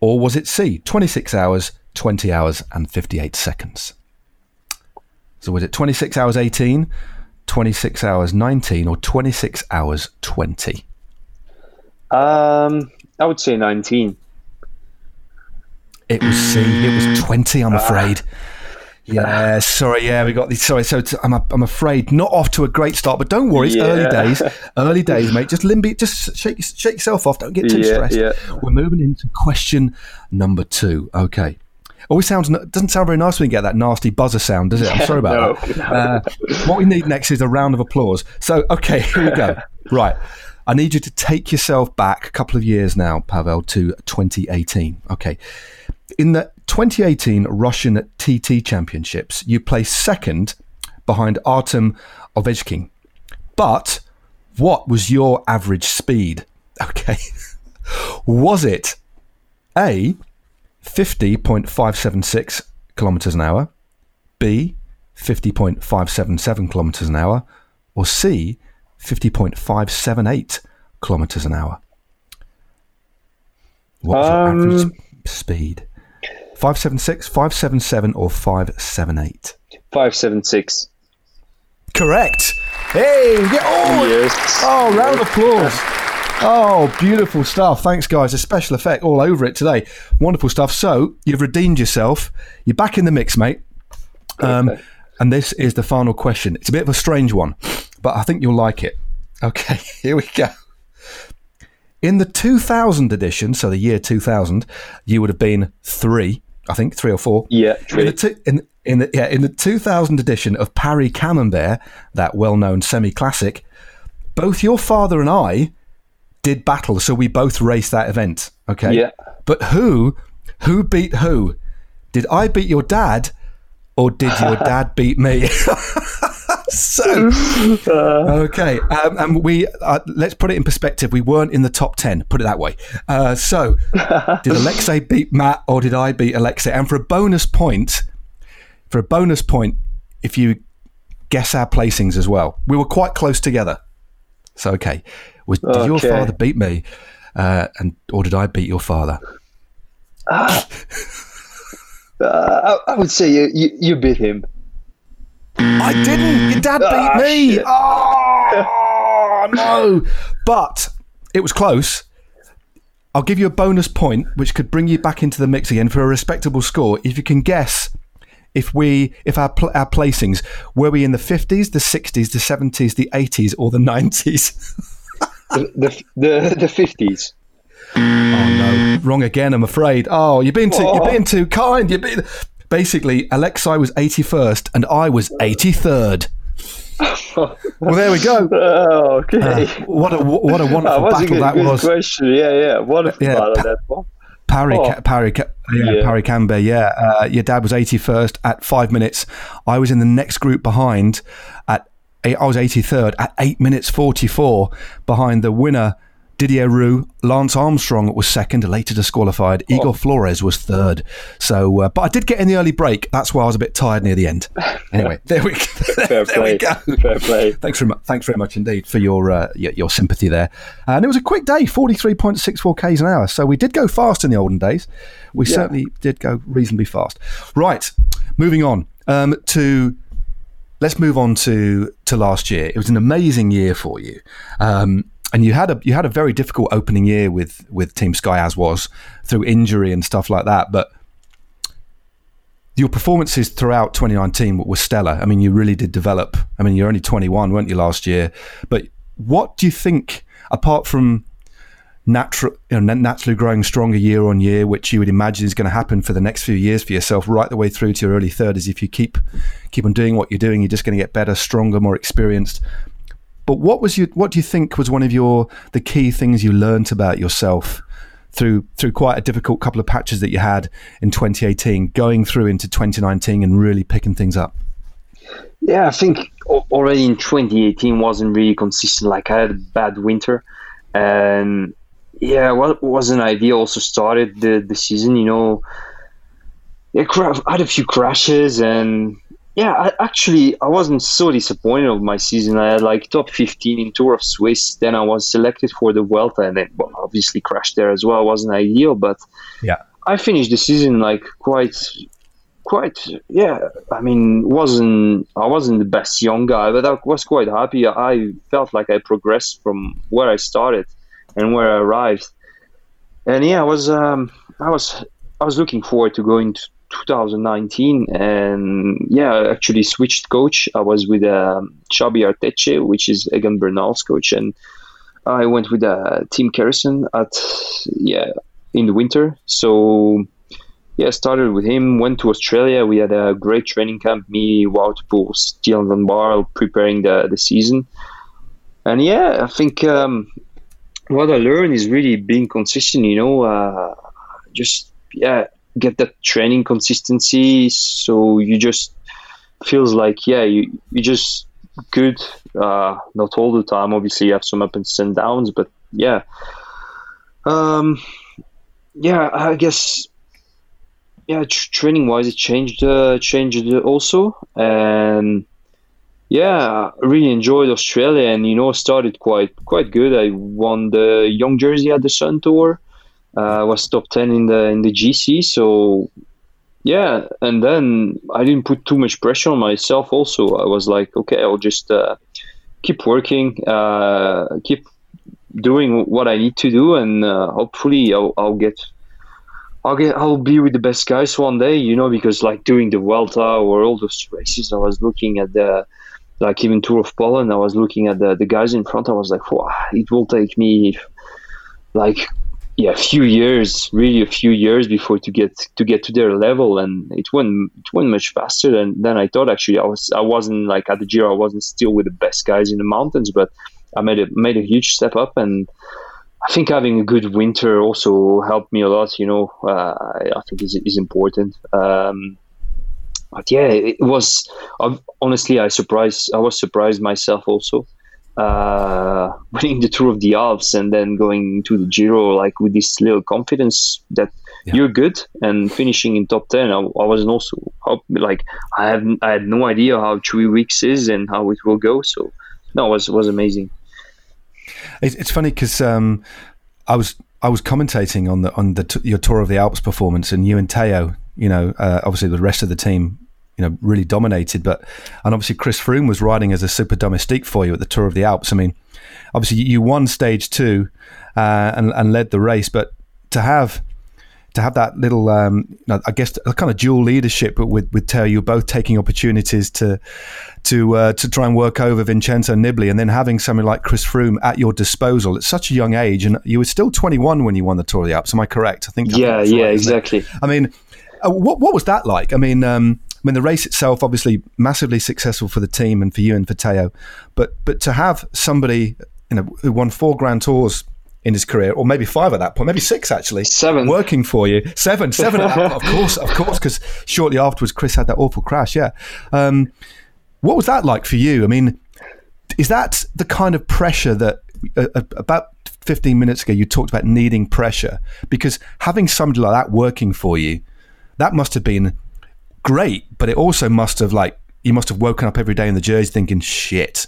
Or was it C, 26 hours, 20 hours, and 58 seconds? So was it 26 hours, 18? 26 hours 19 or 26 hours 20? Um, I would say 19. It was C. It was 20, I'm afraid. Yeah, sorry. Yeah, we got these. Sorry, so t- I'm, I'm afraid not off to a great start, but don't worry. It's Yeah. early days. Early days, mate. Just limby, just shake, shake yourself off. Don't get too Yeah, stressed. yeah. We're moving into question number two. Okay. Always sounds doesn't sound very nice when you get that nasty buzzer sound, does it? I'm sorry about No, that. Uh, what we need next is a round of applause. So, okay, here we go. Right. I need you to take yourself back a couple of years now, Pavel, to 2018. Okay. In the 2018 Russian TT Championships, you placed second behind Artem Ovechkin. But what was your average speed? Okay. was it A, 50.576 kilometers an hour, B, 50.577 kilometers an hour, or C, 50.578 kilometers an hour? What was your average Um, speed? 576, 577, or 578? 576. Correct. Hey, we get, oh, Yes. oh, round of applause. Oh, beautiful stuff. Thanks, guys. A special effect all over it today. Wonderful stuff. So, you've redeemed yourself. You're back in the mix, mate. Um, Okay. and this is the final question. It's a bit of a strange one, but I think you'll like it. Okay, here we go. In the 2000 edition, so the year 2000, you would have been three, I think, three or four. Yeah, In three. the, two, in, in, the, yeah, in the 2000 edition of Paris Camembert, that well known semi classic, both your father and I did battle, so we both raced that event. Okay. Yeah. But who who beat who? Did I beat your dad or did your dad beat me? so okay, um, and we uh, let's put it in perspective. We weren't in the top ten. Put it that way. Uh, so, did Alexei beat Matt, or did I beat Alexei? And for a bonus point, for a bonus point, if you guess our placings as well, we were quite close together. So, okay, was did your father beat me, uh, and or did I beat your father? Uh, I, I would say you, you, you beat him. I didn't. Your dad beat Ah, me. shit. Oh no! But it was close. I'll give you a bonus point, which could bring you back into the mix again for a respectable score if you can guess if we if our pl- our placings were we in the 50s, the 60s, the 70s, the 80s, or the 90s. the, the the the fifties. Oh no, wrong again. I'm afraid. Oh, you've been too you're What? being too kind. You're being basically Alexei was 81st and I was 83rd. well, there we go. Oh, okay. What a what a that wonderful a battle good, that was. question. Yeah, yeah. Wonderful Yeah, battle pa- that one. Parry, Oh. Ca- Parry, Ca- yeah, Yeah. Parry Camber, yeah. Uh, your dad was 81st at five minutes. I was in the next group behind at, I was 83rd at eight minutes 44 behind the winner, Didier Rous. Lance Armstrong was second, later disqualified. Oh. Igor Flores was third. So, uh, but I did get in the early break. That's why I was a bit tired near the end. Anyway, there we go. Fair there play. we go. Fair play. Thanks very much. Thanks very much indeed for your, uh, your your sympathy there. And it was a quick day, forty three point six four k's an hour. So we did go fast in the olden days. We certainly did go reasonably fast. Right, moving on um, to. Let's move on to to last year. It was an amazing year for you, um, and you had a you had a very difficult opening year with with Team Sky as was through injury and stuff like that. But your performances throughout 2019 were stellar. I mean, you really did develop. I mean, you're only 21, weren't you, last year? But what do you think, apart from natural, you know, naturally growing stronger year on year, which you would imagine is going to happen for the next few years for yourself, right the way through to your early 30s? If you keep keep on doing what you're doing, you're just going to get better, stronger, more experienced. But what was your, what do you think was one of your the key things you learnt about yourself through through quite a difficult couple of patches that you had in 2018, going through into 2019 and really picking things up? Yeah, I think already in 2018 wasn't really consistent. Like I had a bad winter, and yeah, what was an idea also started the the season. You know, yeah, cra- had a few crashes, and yeah, I, actually I wasn't so disappointed of my season. I had like top 15 in Tour of Swiss. Then I was selected for the Vuelta, and then well, obviously crashed there as well. wasn't ideal, but Yeah. I finished the season like quite quite yeah i mean wasn't i wasn't the best young guy but i was quite happy i felt like i progressed from where i started and where i arrived. And yeah i was um i was i was looking forward to going to 2019 and yeah i actually switched coach. I was with um, Xabi Artetxe which is Egan Bernal's coach. And i went with uh, Tim Kerrison at yeah in the winter. So yeah, started with him, went to Australia. We had a great training camp, me, Wout Dylan Van Baarle, preparing the, the season. And yeah, I think um, what I learned is really being consistent, you know, uh, just, yeah, get that training consistency. So you just feels like, yeah, you, you just good. Uh, not all the time, obviously, you have some ups and downs, but yeah. Um, yeah, I guess yeah, tr- training wise, it changed. Uh, changed also, and yeah, I really enjoyed Australia, and you know, started quite quite good. I won the Young Jersey at the Sun Tour. Uh, was top ten in the in the GC. So yeah, and then I didn't put too much pressure on myself. Also, I was like, okay, I'll just uh, keep working, uh, keep doing what I need to do, and uh, hopefully, I'll, I'll get I'll get I'll be with the best guys one day, you know, because like doing the Vuelta or all those races, I was looking at the like even Tour of Poland, I was looking at the, the guys in front. I was like, wow, it will take me like yeah, a few years, really a few years before to get to get to their level, and it went it went much faster than, than I thought. Actually, I was I wasn't like at the Giro, I wasn't still with the best guys in the mountains, but I made a made a huge step up and. I think having a good winter also helped me a lot. You know, uh, I think is is important. Um, but yeah, it was uh, honestly I surprised. I was surprised myself also. Uh, winning the Tour of the Alps and then going to the Giro like with this little confidence that Yeah. you're good and finishing in top ten. I, I wasn't also like I have I had no idea how three weeks is and how it will go. So no, it was it was amazing. It's, it's funny because um, I was I was commentating on the on the t- your tour of the Alps performance, and you and Tao, you know, uh, obviously the rest of the team, you know, really dominated. But and obviously Chris Froome was riding as a super domestique for you at the tour of the Alps. I mean, obviously you won stage two uh, and and led the race, but to have to have that little, um, I guess, a kind of dual leadership with with Tao. You're both taking opportunities to to uh, to try and work over Vincenzo Nibali, and then having someone like Chris Froome at your disposal at such a young age, and you were still 21 when you won the Tour of the Alps. Am I correct? I think. Yeah, yeah, right, exactly. I mean, uh, what what was that like? I mean. Um, I mean, the race itself obviously massively successful for the team and for you and for Tao, but but to have somebody you know who won four Grand Tours in his career, or maybe five at that point, maybe six actually, Seven. working for you, seven, seven, at that, of course, of course, because shortly afterwards Chris had that awful crash. Yeah, um, what was that like for you? I mean, is that the kind of pressure that uh, uh, about 15 minutes ago you talked about needing pressure because having somebody like that working for you, that must have been great, but it also must have like you must have woken up every day in the jersey thinking, shit.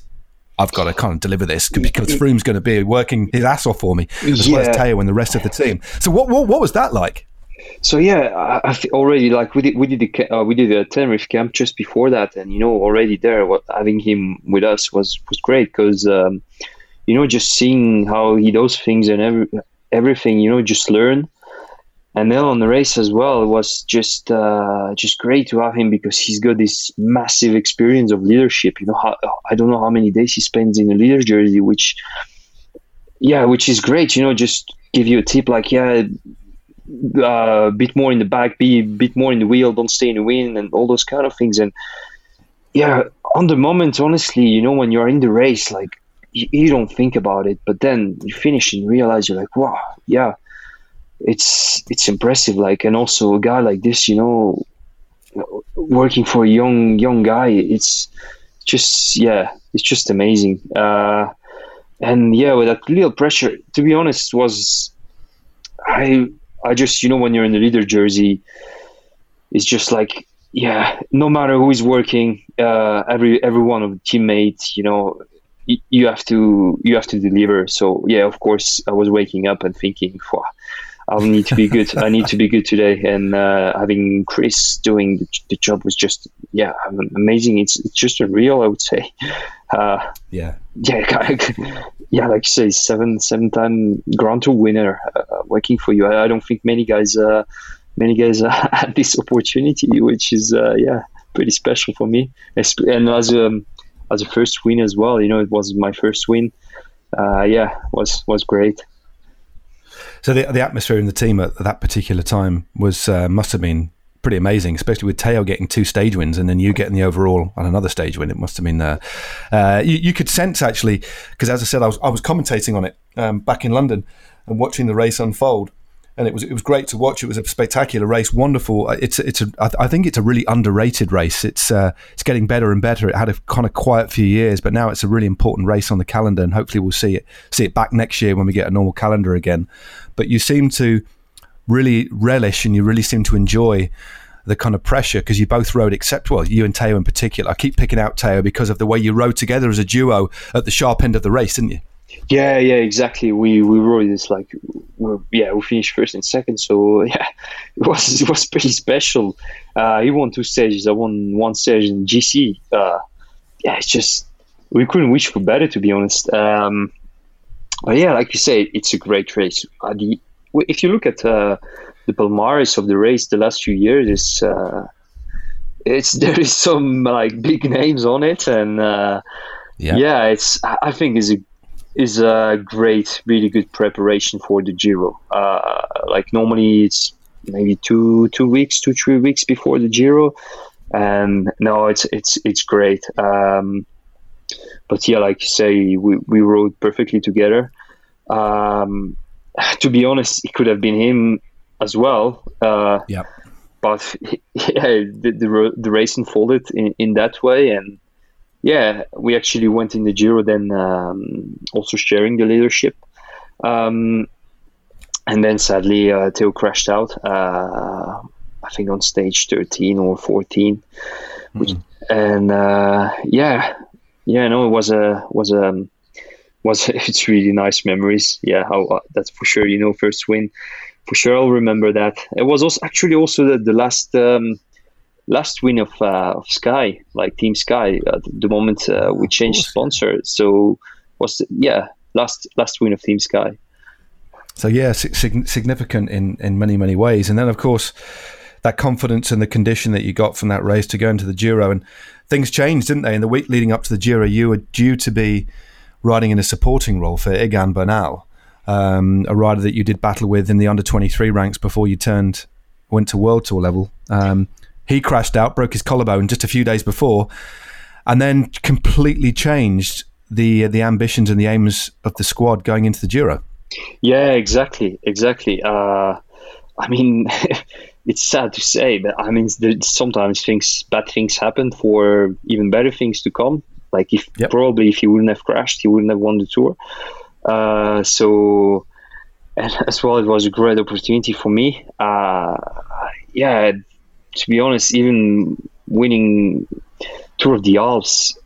I've got to kind of deliver this because Froome's going to be working his ass off for me, as well as Yeah. Tao and the rest of the team. So, what what, what was that like? So yeah, I, I already like we did we did the, uh, we did a Tenerife camp just before that, and you know already there, what, having him with us was was great because um, you know just seeing how he does things and every everything, you know, just learn. And then on the race as well, it was just uh, just great to have him because he's got this massive experience of leadership. You know, how, I don't know how many days he spends in a leader jersey, which yeah, which is great. You know, just give you a tip like yeah, uh, a bit more in the back, be a bit more in the wheel, don't stay in the wind, and all those kind of things. And yeah, on the moment, honestly, you know, when you're in the race, like you, you don't think about it, but then you finish and realize you're like, wow, yeah, it's it's impressive. Like, and also a guy like this, you know, working for a young young guy, it's just yeah, it's just amazing. Uh, and yeah, with that little pressure, to be honest, was I I just you know when you're in the leader jersey, it's just like yeah, no matter who is working, uh, every every one of the teammates, you know, you have to you have to deliver. So yeah, of course, I was waking up and thinking, "Wow, I need to be good. I need to be good today." And uh, having Chris doing the, the job was just yeah, amazing. It's it's just unreal, I would say. Uh, Yeah, yeah, yeah, like you say, seven seven time Grand Tour winner uh, working for you. I, I don't think many guys uh, many guys uh, had this opportunity, which is uh, yeah pretty special for me. And as a as a first win as well, you know, it was my first win. Uh, yeah, was was great. So the the atmosphere in the team at that particular time was uh, must have been pretty amazing, especially with Tao getting two stage wins and then you getting the overall on another stage win. It must have been uh, uh, you, you could sense actually because as I said, I was I was commentating on it um, back in London and watching the race unfold. And it was it was great to watch. It was a spectacular race, wonderful. It's it's a I I think it's a really underrated race. It's uh, it's getting better and better. It had a kind of quiet few years, but now it's a really important race on the calendar, and hopefully we'll see it see it back next year when we get a normal calendar again. But you seem to really relish and you really seem to enjoy the kind of pressure because you both rode except well you and Tao in particular I keep picking out Tao because of the way you rode together as a duo at the sharp end of the race didn't you Yeah, yeah, exactly. We we rode this like we're, yeah, we finished first and second, so yeah, it was it was pretty special. Uh, he won two stages. I won one stage in GC. Uh, yeah, it's just we couldn't wish for better, to be honest. Um, but yeah, like you say, it's a great race. Uh, the, if you look at uh, the Palmares of the race the last few years, it's uh, it's there is some like big names on it, and uh, yeah. it's I think is a is a great, really good preparation for the Giro. Uh, like normally it's maybe two two weeks, two three weeks before the Giro, and no, it's it's it's great. Um, but yeah, like you say, we we rode perfectly together. Um, to be honest, it could have been him as well. Uh, yeah but yeah, the, the, the race unfolded in, in that way. And yeah, we actually went in the Giro then um, also sharing the leadership. Um, and then sadly, uh, Tao crashed out, uh, I think on stage 13 or 14. Which, and uh, yeah, yeah, no, it was a, was a, was it's really nice memories. Yeah, how uh, that's for sure. You know, first win, for sure. I'll remember that. It was also actually also the, the last um, last win of uh, of Sky, like Team Sky. At the moment uh, we changed sponsor, so was yeah last last win of Team Sky. So yeah, sig- significant in in many many ways. And then of course that confidence and the condition that you got from that race to go into the Giro and things changed, didn't they? In the week leading up to the Giro, you were due to be riding in a supporting role for Egan Bernal, um, a rider that you did battle with in the under 23 ranks before you turned went to World Tour level. Um, he crashed out, broke his collarbone just a few days before, and then completely changed the the ambitions and the aims of the squad going into the Giro. Yeah, exactly, exactly. Uh, I mean, it's sad to say, but I mean, sometimes things, bad things happen for even better things to come. Like if yep. probably if he wouldn't have crashed, he wouldn't have won the tour. Uh, so, and as well, it was a great opportunity for me. Uh, yeah, to be honest, even winning Tour of the Alps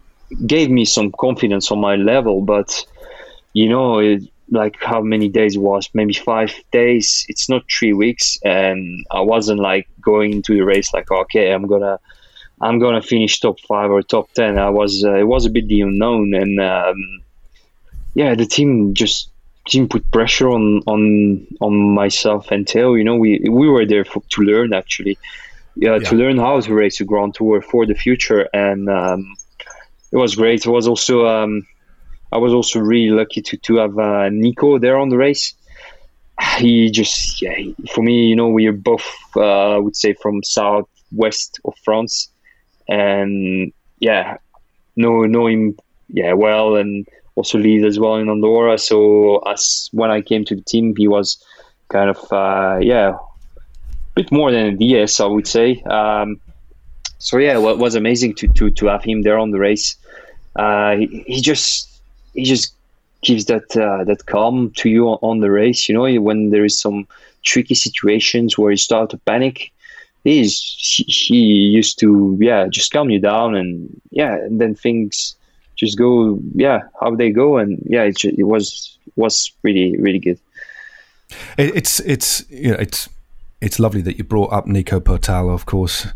gave me some confidence on my level, but you know, it, like how many days it was maybe five days it's not three weeks and i wasn't like going into the race like okay i'm gonna i'm gonna finish top five or top 10 i was uh, it was a bit the unknown and um, yeah the team just didn't put pressure on on on myself and Tao. You know, we we were there for, to learn actually, yeah, yeah, to learn how to race a Grand Tour for the future, and um, it was great. It was also um, I was also really lucky to to have uh, Nico there on the race. He just, yeah, he, for me, you know, we are both, uh, I would say, from southwest of France, and yeah, know know him, yeah, well, and also lead as well in Andorra. So as when I came to the team, he was kind of, uh, yeah, bit more than a DS, I would say. Um, so yeah, it was amazing to to to have him there on the race. Uh, he, he just he just gives that uh, that calm to you on, the race. You know, when there is some tricky situations where you start to panic, he's he, he used to yeah just calm you down and yeah, and then things just go yeah how they go and yeah it, it was was really really good. It, it's it's you know it's it's lovely that you brought up Nico Portal, of course,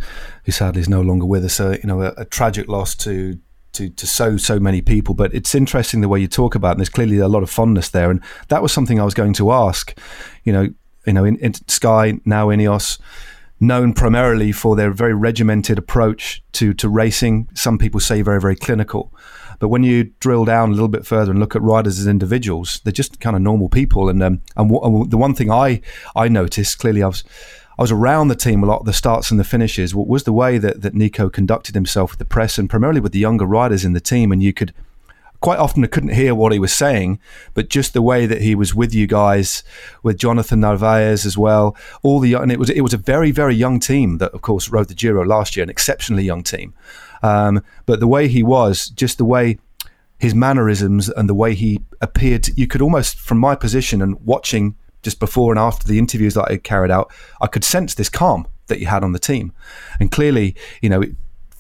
who sadly is no longer with us. So, you know, a, a tragic loss to to, to so so many people. But it's interesting the way you talk about, it, and there's clearly a lot of fondness there. And that was something I was going to ask. You know, you know, in, in Sky now Ineos, known primarily for their very regimented approach to to racing. Some people say very very clinical. But when you drill down a little bit further and look at riders as individuals, they're just kind of normal people. And um, and, w- and the one thing I I noticed clearly, I was I was around the team a lot, the starts and the finishes. What was the way that, that Nico conducted himself with the press and primarily with the younger riders in the team? And you could quite often I couldn't hear what he was saying, but just the way that he was with you guys, with Jhonatan Narvaez as well, all the and it was it was a very very young team that of course rode the Giro last year, an exceptionally young team. Um, but the way he was, just the way his mannerisms and the way he appeared, you could almost, from my position and watching just before and after the interviews that I had carried out, I could sense this calm that you had on the team. And clearly, you know,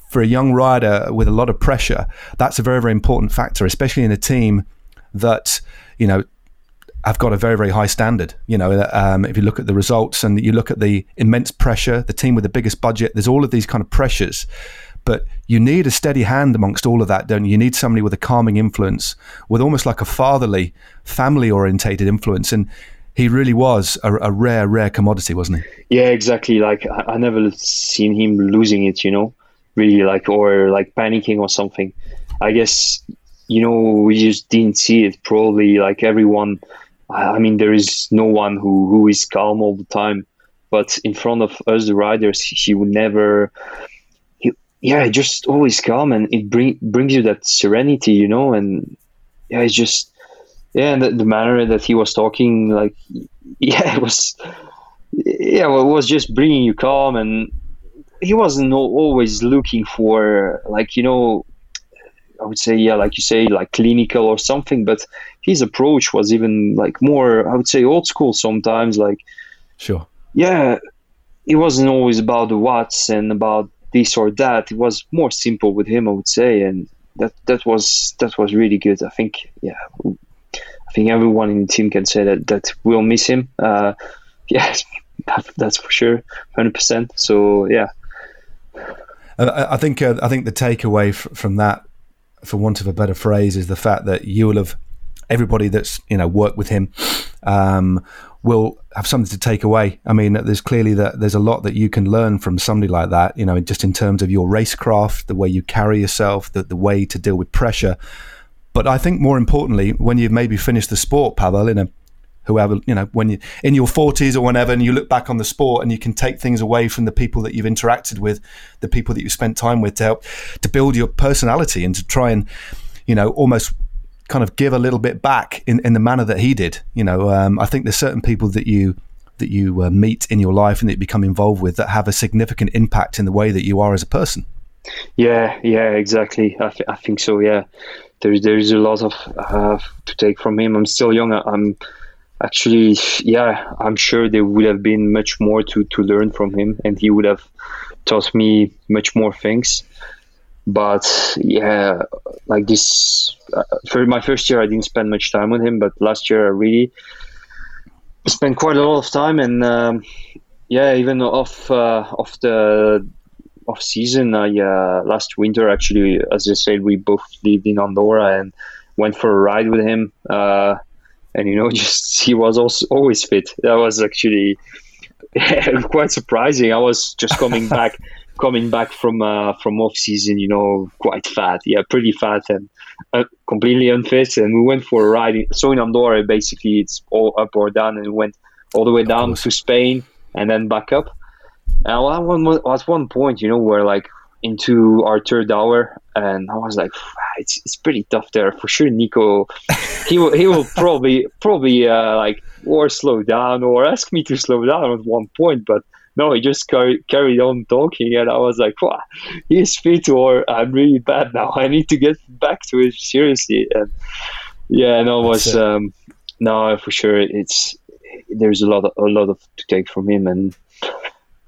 for a young rider with a lot of pressure, that's a very, very important factor, especially in a team that, you know, have got a very, very high standard. You know, um, if you look at the results and you look at the immense pressure, the team with the biggest budget, there's all of these kind of pressures. But you need a steady hand amongst all of that, don't you? You need somebody with a calming influence, with almost like a fatherly, family orientated influence. And he really was a, a, rare, rare commodity, wasn't he? Yeah, exactly. Like I, I never seen him losing it, you know, really like or like panicking or something. I guess you know we just didn't see it. Probably like everyone. I mean, there is no one who who is calm all the time, but in front of us, the riders, he would never. Yeah, just always calm, and it bring brings you that serenity, you know, and yeah, it's just yeah, and the, the, manner that he was talking, like, yeah, it was, yeah, well, it was just bringing you calm, and he wasn't always looking for, like, you know, I would say, yeah, like you say, like clinical or something, but his approach was even like more, I would say, old school sometimes, like, sure, yeah, it wasn't always about the watts and about this or that. It was more simple with him, I would say, and that that was that was really good. I think, yeah, I think everyone in the team can say that that we'll miss him. Uh, yes, that's for sure, hundred percent. So yeah. I think uh, I think the takeaway from that, for want of a better phrase, is the fact that you will have everybody that's you know worked with him um, will have something to take away. I mean, there's clearly that there's a lot that you can learn from somebody like that. You know, just in terms of your racecraft, the way you carry yourself, the the way to deal with pressure. But I think more importantly, when you've maybe finished the sport, Pavel, in a whoever you know when you in your 40s or whenever and you look back on the sport and you can take things away from the people that you've interacted with the people that you've spent time with to help to build your personality and to try and you know almost kind of give a little bit back in, in the manner that he did you know um, i think there's certain people that you that you uh, meet in your life and that you become involved with that have a significant impact in the way that you are as a person. Yeah yeah exactly. I, th- I think so yeah. There's there's a lot of uh, to take from him. I'm still young. I'm actually, yeah, I'm sure there would have been much more to, to learn from him, and he would have taught me much more things. But yeah, like this, uh, for my first year, I didn't spend much time with him, but last year I really spent quite a lot of time, and um, yeah, even off uh, off the off season, I uh, last winter actually, as I said, we both lived in Andorra and went for a ride with him. Uh, and you know, just he was also always fit. That was actually quite surprising. I was just coming back, coming back from uh, from off season, you know, quite fat, yeah, pretty fat and uh, completely unfit. And we went for a ride. So in Andorra, basically, it's all up or down, and we went all the way down to Spain and then back up. And at one, at one point, you know, where like into our third hour, and I was like, it's, it's pretty tough there for sure. Nico, he will he will probably probably uh, like or slow down or ask me to slow down at one point, but no, he just carry, carried on talking, and I was like, wow, he's fit or I'm really bad now. I need to get back to it seriously. And yeah, no, was um, no for sure. It's there's a lot of, a lot of to take from him, and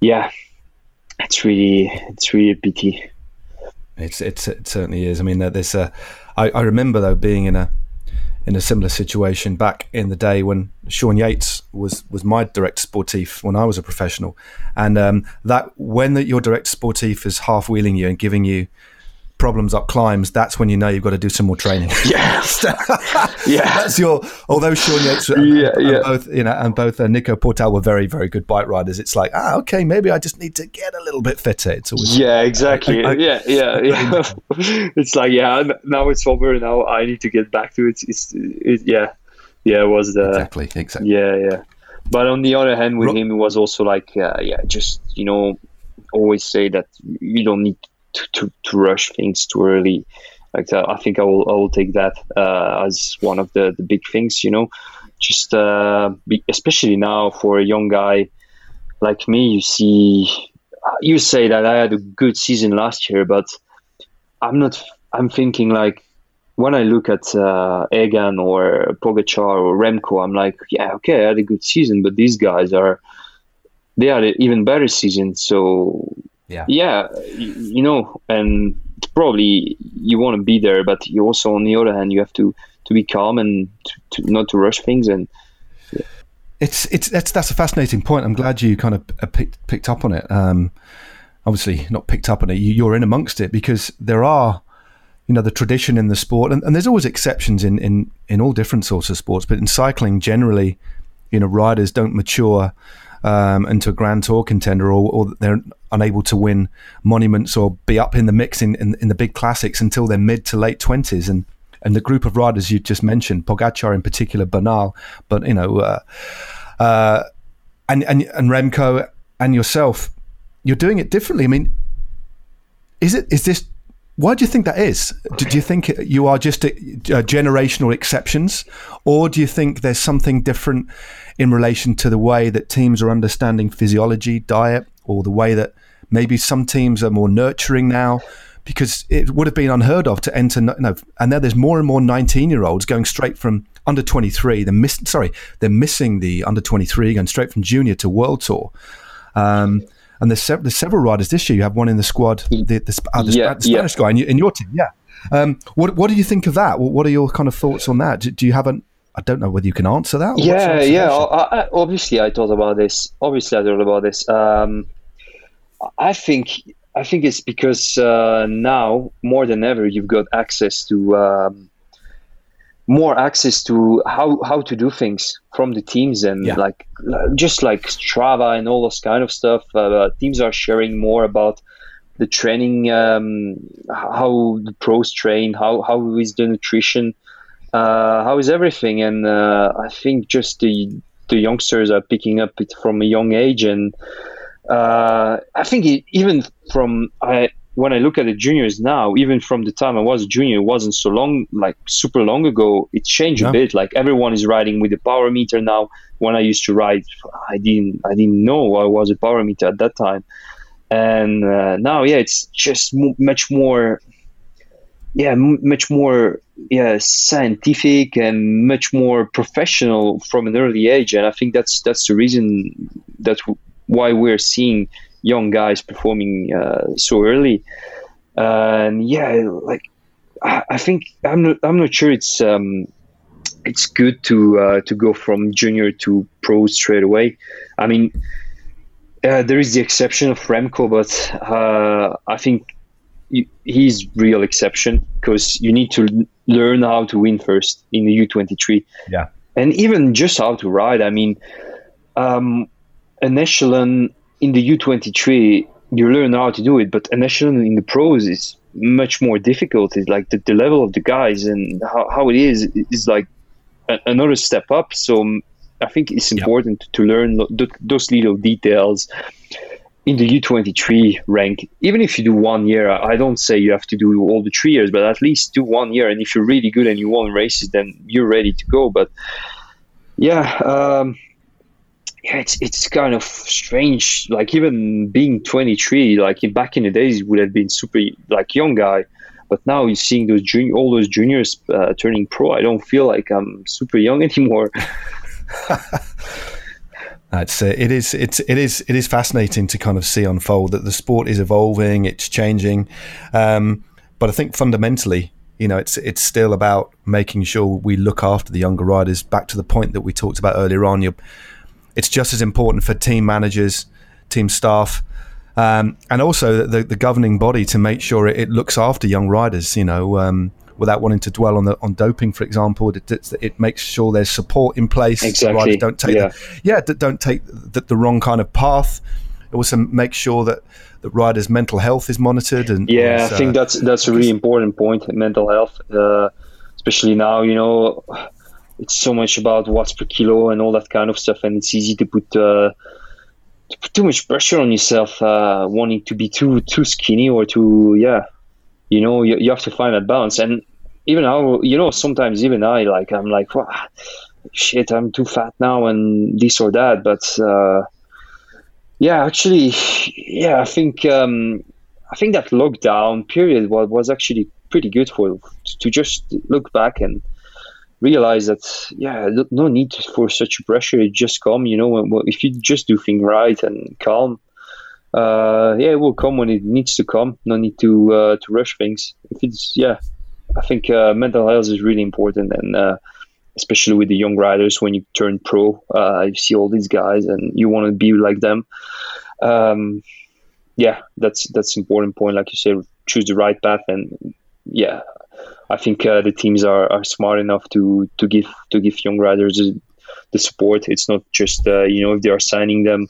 yeah, it's really it's really a pity. It's, it's it certainly is. I mean, there's a. I, I remember though being in a in a similar situation back in the day when Sean Yates was was my directeur sportif when I was a professional, and um, that when the, your directeur sportif is half wheeling you and giving you problems up climbs, that's when you know you've got to do some more training. Yeah, yeah. That's your. Although Sean Yates, yeah, and, yeah. both you know, and both uh, Nico Portal were very, very good bike riders. It's like, ah, okay, maybe I just need to get a little bit fitter. It's always yeah, exactly. I, I, yeah, yeah, yeah. it's like yeah, now it's over. Now I need to get back to it. It's it, yeah, yeah. It was the exactly, exactly. Yeah, yeah. But on the other hand, with Ro- him, it was also like, uh, yeah, just you know, always say that you don't need to, to, to rush things too early. Like uh, I think I will I will take that uh, as one of the, the big things. You know, just uh, be, especially now for a young guy like me, you see, you say that I had a good season last year, but I'm not. I'm thinking like when I look at uh, Egan or Pogacar or Remco, I'm like, yeah, okay, I had a good season, but these guys are they had an even better season. So yeah, yeah, you, you know, and probably you want to be there, but you also, on the other hand, you have to to be calm and to, to not to rush things and. Yeah. It's it's that's that's a fascinating point. I'm glad you kind of uh, picked picked up on it. Um, obviously, not picked up on it. You, you're in amongst it because there are you know the tradition in the sport and, and, there's always exceptions in, in in all different sorts of sports but in cycling generally you know riders don't mature um, into a Grand Tour contender, or, or, they're unable to win monuments or be up in the mix in, in, in the big classics until they're mid to late twenties. And and the group of riders you just mentioned, Pogacar in particular, Bernal, but you know, uh, uh, and and and Remco and yourself, you're doing it differently. I mean, is it is this why do you think that is? Do, do you think you are just a, a generational exceptions, or do you think there's something different in relation to the way that teams are understanding physiology, diet, or the way that maybe some teams are more nurturing now? Because it would have been unheard of to enter. No, and now there's more and more 19 year olds going straight from under 23. They're miss, sorry, they're missing the under 23, going straight from junior to world tour. Um, and there's, there's several riders this year. You have one in the squad, the, the, uh, the, yeah, the Spanish yeah. guy in your, in your, team. Yeah. Um, what what do you think of that? What are your kind of thoughts on that? Do, do you have an I don't know whether you can answer that. Yeah, yeah. I, I, obviously, I thought about this. Obviously, I thought about this. Um, I think I think it's because uh, now more than ever you've got access to um, more access to how how to do things from the teams and Yeah. like just like Strava and all those kind of stuff. Uh, teams are sharing more about the training, um, how the pros train, how how is the nutrition, uh, how is everything, and uh, I think just the the youngsters are picking up it from a young age, and uh, I think it, even from I when I look at the juniors now, even from the time I was a junior, it wasn't so long, like super long ago. It changed No. a bit. Like everyone is riding with the power meter now. When I used to ride, I didn't I didn't know I was a power meter at that time, and uh, now yeah, it's just m- much more. Yeah, m- much more yeah scientific and much more professional from an early age, and I think that's that's the reason that why we're seeing young guys performing uh, so early. and yeah, like I, I think I'm not I'm not sure it's um, it's good to uh, to go from junior to pro straight away. I mean, uh, there is the exception of Remco, but uh, I think he's real exception because you need to learn how to win first in the U23 Yeah. and even just how to ride. I mean, um, an echelon in the U23, you learn how to do it, but an echelon in the pros is much more difficult. It's like the, the level of the guys and how, how it is is like a, another step up. So um, I think it's important to learn lo- th- those little details in the U23 rank. Even if you do one year, I I don't say you have to do all the three years, but at least do one year. And if you're really good and you won races, then you're ready to go. But yeah, um, yeah, it's it's kind of strange. Like even being 23, like back in the days, would have been super like young guy. But now you're seeing those junior, all those juniors uh, turning pro. I don't feel like I'm super young anymore. Uh, it is it's it is it is fascinating to kind of see unfold that the sport is evolving, it's changing, um, but I think fundamentally, you know, it's it's still about making sure we look after the younger riders. Back to the point that we talked about earlier on, you it's just as important for team managers, team staff, um, and also the, the governing body to make sure it, it looks after young riders. You know, um, without wanting to dwell on the on doping, for example, it, it, it makes sure there's support in place. Exactly, riders don't take yeah. the, yeah, don't take the, the wrong kind of path. It also make sure that that riders' mental health is monitored. And Yeah, I think uh, that's that's a really important point. Mental health, uh, especially now, you know, it's so much about watts per kilo and all that kind of stuff, and it's easy to put uh, to put too much pressure on yourself, uh, wanting to be too too skinny or too yeah, you know, you, you have to find that balance. And even how you know, sometimes even I like I'm like, "Wow, shit, I'm too fat now and this or that, but. Uh, yeah, actually, yeah, I think um, I think that lockdown period was, was actually pretty good for to just look back and realize that yeah, no- need for such pressure. It just come, you know, if you just do things right and calm. Uh, yeah, it will come when it needs to come. No need to uh, to rush things. If it's yeah, I think uh, mental health is really important, and uh, especially with the young riders when you turn pro, uh, you see all these guys and you want to be like them. Um, yeah, that's that's important point. Like you said, choose the right path, and yeah, I think uh, the teams are, are smart enough to to give to give young riders the support. It's not just uh, you know if they are signing them,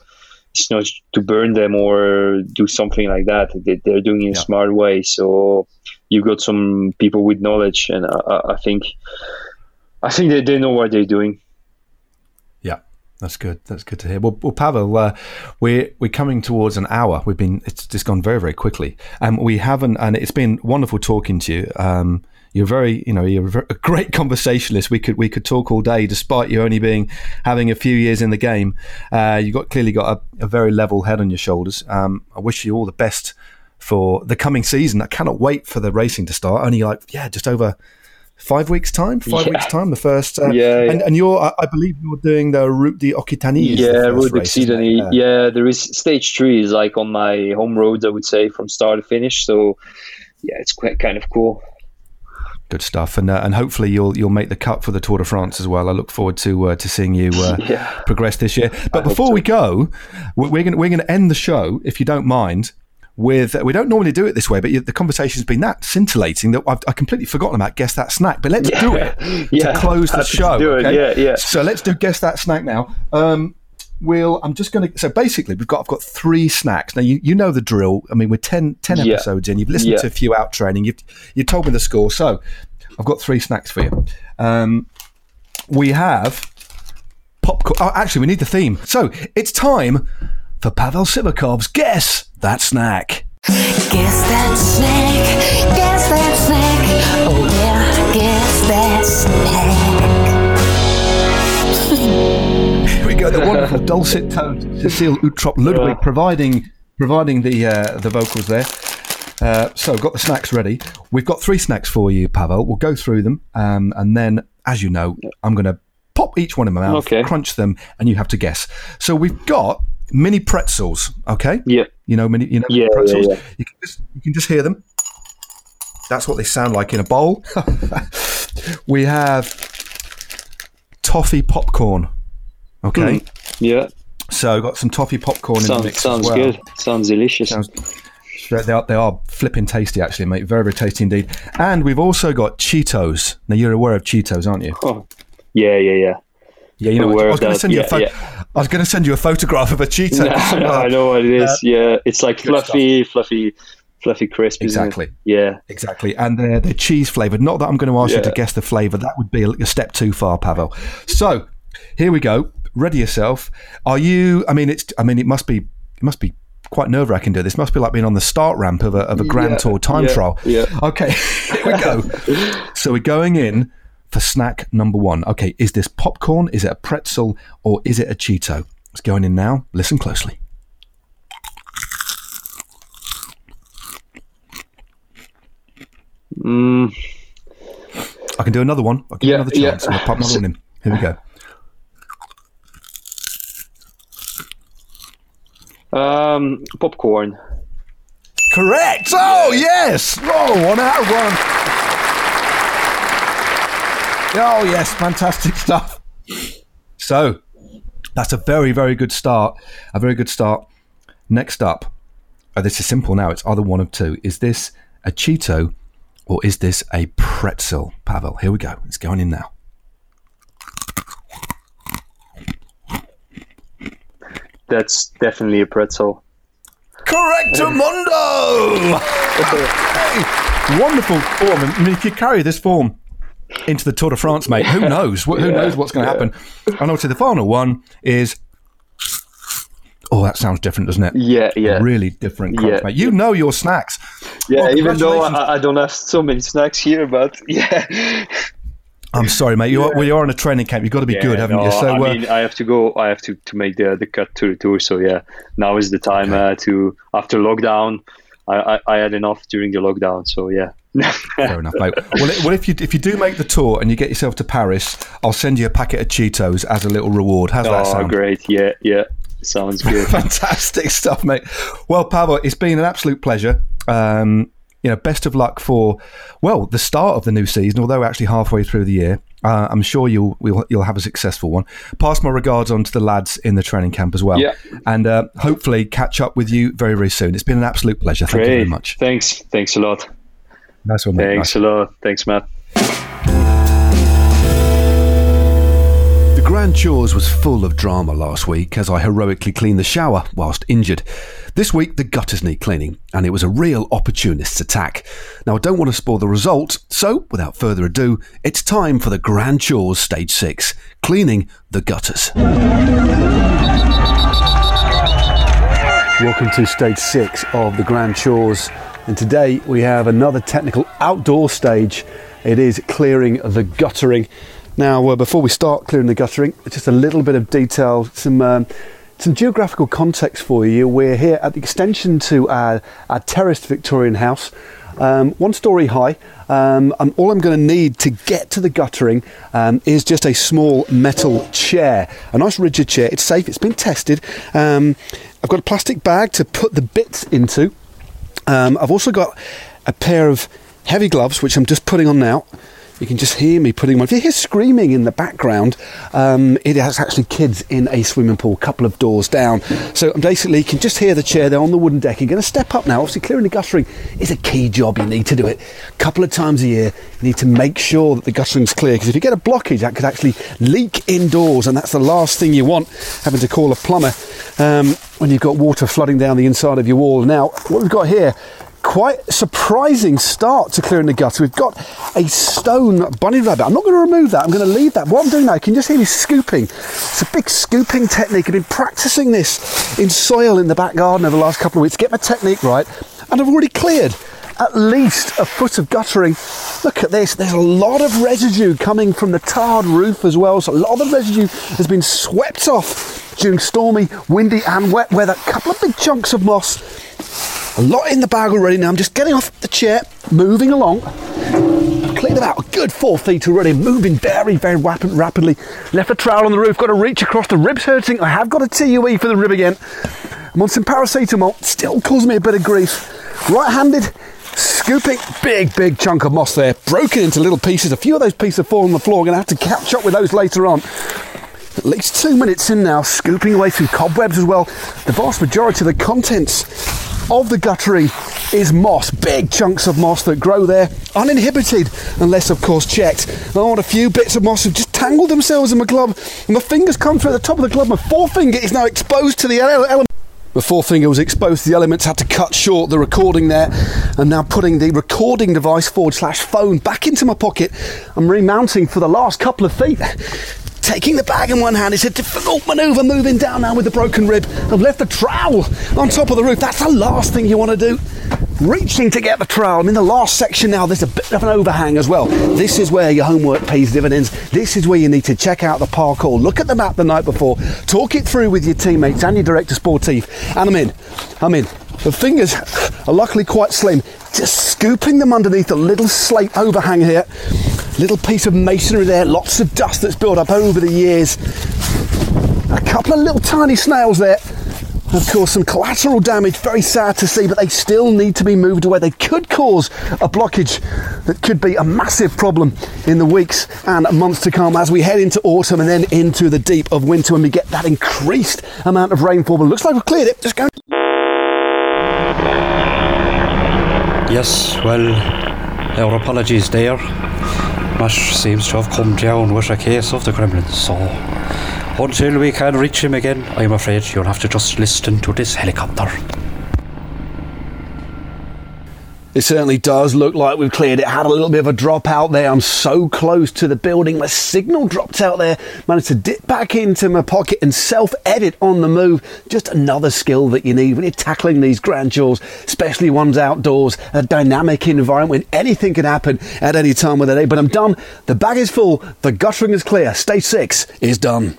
it's not to burn them or do something like that. They, they're doing it in a smart way. So you've got some people with knowledge, and I, I- I think I think they, they know what they're doing. That's good. That's good to hear. Well, well Pavel, uh, we're we're coming towards an hour. We've been it's just gone very very quickly, and we haven't. And it's been wonderful talking to you. Um, you're very, you know, you're a great conversationalist. We could we could talk all day, despite you only being having a few years in the game. Uh, you got clearly got a, a very level head on your shoulders. Um, I wish you all the best for the coming season. I cannot wait for the racing to start. Only like yeah, just over five weeks time. Five Yeah. weeks time. The first. Uh, Yeah, yeah. And, and you're, I I believe you're doing the Route de Occitanie. yeah, first road race, isn't Occitanie. it? Uh, Yeah, there is stage three is like on my home roads, I would say, from start to finish. So yeah, it's quite kind of cool. Good stuff, and uh, and hopefully you'll you'll make the cut for the Tour de France as well. I look forward to uh, to seeing you uh, Yeah. progress this year. But hope before so. we go, we- we're going we're going to end the show if you don't mind with. We don't normally do it this way, but the conversation's been that scintillating that I've, I've completely forgotten about guess that snack. But let's do it Yeah, to close the show. do it. okay? Yeah, yeah. So let's do guess that snack now. Um, We'll, I'm just going to. So basically, we've got. I've got three snacks. Now you, you know the drill. I mean, we're 10, 10 Yeah. episodes in. You've listened Yeah. to a few out training. You've you told me the score. So I've got three snacks for you. Um, we have popcorn. Oh, actually, we need the theme. So it's time for Pavel Sivakov's guess that snack. Guess that snack, guess that snack. Oh yeah, guess that snack. Here we go. The wonderful dulcet toned Cecilie Uttrup Ludwig providing providing the uh, the vocals there. Uh, so got the snacks ready. We've got three snacks for you, Pavel. We'll go through them, um, and then, as you know, I'm going to pop each one in my mouth, Okay. crunch them, and you have to guess. So we've got mini pretzels. Okay. Yeah. You know mini. You know Yeah, yeah, pretzels. yeah. You can just you can just hear them. That's what they sound like in a bowl. we have toffee popcorn. Okay. Hmm. Yeah. So got some toffee popcorn in the Sounds mix sounds as well. good. Sounds delicious. Sounds they are, they are flipping tasty, actually, mate. Very, very tasty indeed. And we've also got Cheetos. Now you're aware of Cheetos, aren't you? Oh. Yeah, yeah, yeah. Yeah, you know. Aware I was going to send you a Yeah, pho- yeah. I was going to send you a photograph of a Cheeto. I know what it is. Uh, yeah, it's like fluffy, fluffy, fluffy crisp. Exactly. Yeah. Exactly, and they're, they're cheese flavored. Not that I'm going to ask you to guess the flavor; that would be a, a step too far, Pavel. So, here we go. Ready yourself. Are you? I mean, it's. I mean, it must be. It must be quite nerve wracking. To this must be like being on the start ramp of a of a Grand Yeah, Tour time yeah, trial. yeah. Okay, here we go. so we're going in for snack number one. Okay, is this popcorn? Is it a pretzel? Or is it a Cheeto? It's going in now. Listen closely. Mm, I can do another one. I'll give you Yeah, another yeah. chance. I'll pop another one in. Here we go. um, popcorn. Correct. Oh yes. Oh, one out of one. Oh yes, fantastic stuff. So that's a very, very good start. A very good start. Next up, oh, this is simple now. It's either one of two. Is this a Cheeto or is this a pretzel? Pavel, here we go. It's going in now. That's definitely a pretzel. Correcto mundo! Hey, wonderful form. I mean, if you carry this form into the Tour de France, mate, who knows? Wh- Who knows what's going to happen? And obviously, the final one is. Oh, that sounds different, doesn't it? Yeah, yeah, Really different, crunch, Yeah. mate. You know your snacks. yeah. Well, even though. I, I don't have so many snacks here, but yeah. I'm sorry, mate. You're, well, you're on a training camp. You've got to be good, haven't no, you? So, I uh, mean, I have to go. I have to, to make the the cut to the tour. So yeah, now is the time uh, to after lockdown. I, I, I had enough during the lockdown. So yeah. Fair enough, mate. Well, well, if you if you do make the tour and you get yourself to Paris, I'll send you a packet of Cheetos as a little reward. How's that oh, sound? great! Yeah, yeah. Sounds good. Fantastic stuff, mate. Well, Pavel, it's been an absolute pleasure. Um, you know, best of luck for well the start of the new season. Although we're actually halfway through the year, uh, I'm sure you'll we'll, you'll have a successful one. Pass my regards on to the lads in the training camp as well, Yeah. and uh, hopefully catch up with you very very soon. It's been an absolute pleasure. Thank you very much. Thanks. Thanks a lot. Nice one, mate. Thanks Nice. a lot. Thanks, Matt. The Grand Chores was full of drama last week as I heroically cleaned the shower whilst injured. This week, the gutters need cleaning, and it was a real opportunist's attack. Now, I don't want to spoil the result, so without further ado, it's time for the Grand Chores Stage 6 cleaning the gutters. Welcome to Stage 6 of the Grand Chores, and today we have another technical outdoor stage. It is clearing the guttering. Now, uh, before we start clearing the guttering, just a little bit of detail, some um, some geographical context for you. We're here at the extension to our, our terraced Victorian house, um, one story high. Um, and all I'm going to need to get to the guttering um, is just a small metal chair, a nice rigid chair. It's safe. It's been tested. Um, I've got a plastic bag to put the bits into. Um, I've also got a pair of heavy gloves, which I'm just putting on now. You can just hear me putting my. If you hear screaming in the background, um, it has actually kids in a swimming pool, a couple of doors down. So I'm basically, you can just hear the chair there on the wooden deck. You're going to step up now. Obviously, clearing the guttering is a key job. You need to do it a couple of times a year. You need to make sure that the guttering's clear because if you get a blockage, that could actually leak indoors, and that's the last thing you want. Having to call a plumber um, when you've got water flooding down the inside of your wall. Now, what we've got here quite surprising start to clearing the gutter. We've got a stone bunny rabbit. I'm not going to remove that. I'm going to leave that. What I'm doing now, you can just hear me scooping. It's a big scooping technique. I've been practicing this in soil in the back garden over the last couple of weeks. To get my technique right, and I've already cleared at least a foot of guttering. Look at this. There's a lot of residue coming from the tarred roof as well. So a lot of the residue has been swept off during stormy, windy, and wet weather. A couple of big chunks of moss a lot in the bag already now. I'm just getting off the chair, moving along. I've Cleared about a good four feet already, moving very, very rapid, rapidly. Left a trowel on the roof, got to reach across. The ribs hurting. I have got a TUE for the rib again. I'm on some paracetamol, still causing me a bit of grief. Right handed, scooping, big, big chunk of moss there, broken into little pieces. A few of those pieces have fallen on the floor. I'm going to have to catch up with those later on. At least two minutes in now, scooping away through cobwebs as well. The vast majority of the contents of the guttering is moss, big chunks of moss that grow there uninhibited, unless of course checked. And a few bits of moss have just tangled themselves in my glove, and my fingers come through at the top of the glove. My forefinger is now exposed to the element. My forefinger was exposed to the elements, had to cut short the recording there, and now putting the recording device forward slash phone back into my pocket. I'm remounting for the last couple of feet. Taking the bag in one hand, it's a difficult manoeuvre moving down now with the broken rib. I've left the trowel on top of the roof. That's the last thing you want to do. Reaching to get the trowel. I'm in the last section now. There's a bit of an overhang as well. This is where your homework pays dividends. This is where you need to check out the parcours. Look at the map the night before. Talk it through with your teammates and your directeur sportif. And I'm in. I'm in. The fingers are luckily quite slim. Just scooping them underneath a little slate overhang here. Little piece of masonry there. Lots of dust that's built up over the years. A couple of little tiny snails there. Of course, some collateral damage, very sad to see, but they still need to be moved away. They could cause a blockage that could be a massive problem in the weeks and months to come as we head into autumn and then into the deep of winter when we get that increased amount of rainfall. But it looks like we've cleared it. Just go. Yes, well, our apologies there. Mash seems to have come down with a case of the gremlins, so until we can reach him again, I'm afraid you'll have to just listen to this helicopter. It certainly does look like we've cleared it. Had a little bit of a drop out there. I'm so close to the building. My signal dropped out there. Managed to dip back into my pocket and self edit on the move. Just another skill that you need when you're tackling these grand chores, especially ones outdoors, a dynamic environment when anything can happen at any time of the day. But I'm done. The bag is full. The guttering is clear. Stage six is done.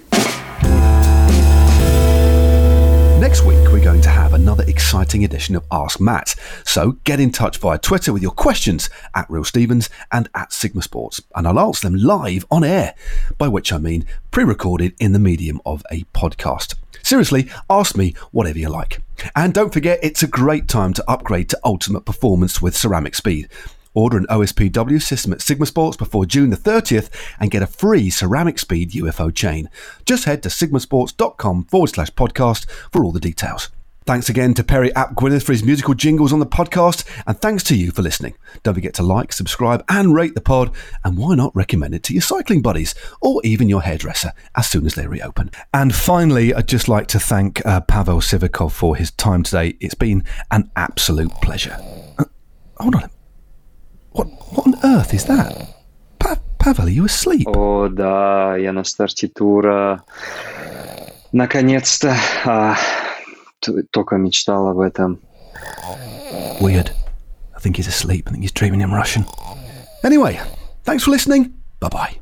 Next week, we're going to have another exciting edition of Ask Matt. So get in touch via Twitter with your questions at Real Stevens and at Sigma Sports, and I'll answer them live on air, by which I mean pre recorded in the medium of a podcast. Seriously, ask me whatever you like. And don't forget, it's a great time to upgrade to ultimate performance with Ceramic Speed. Order an OSPW system at Sigma Sports before June the 30th and get a free ceramic speed UFO chain. Just head to sigmasports.com forward slash podcast for all the details. Thanks again to Perry App Gwyneth for his musical jingles on the podcast, and thanks to you for listening. Don't forget to like, subscribe, and rate the pod, and why not recommend it to your cycling buddies or even your hairdresser as soon as they reopen. And finally, I'd just like to thank uh, Pavel Sivakov for his time today. It's been an absolute pleasure. Uh, hold on. What, what on earth is that? Pa- Pavel, are you asleep? О, да, я на старте тура. Наконец-то. А, т- только мечтал об этом. Weird. I think he's asleep. I think he's dreaming in Russian. Anyway, thanks for listening. Bye bye.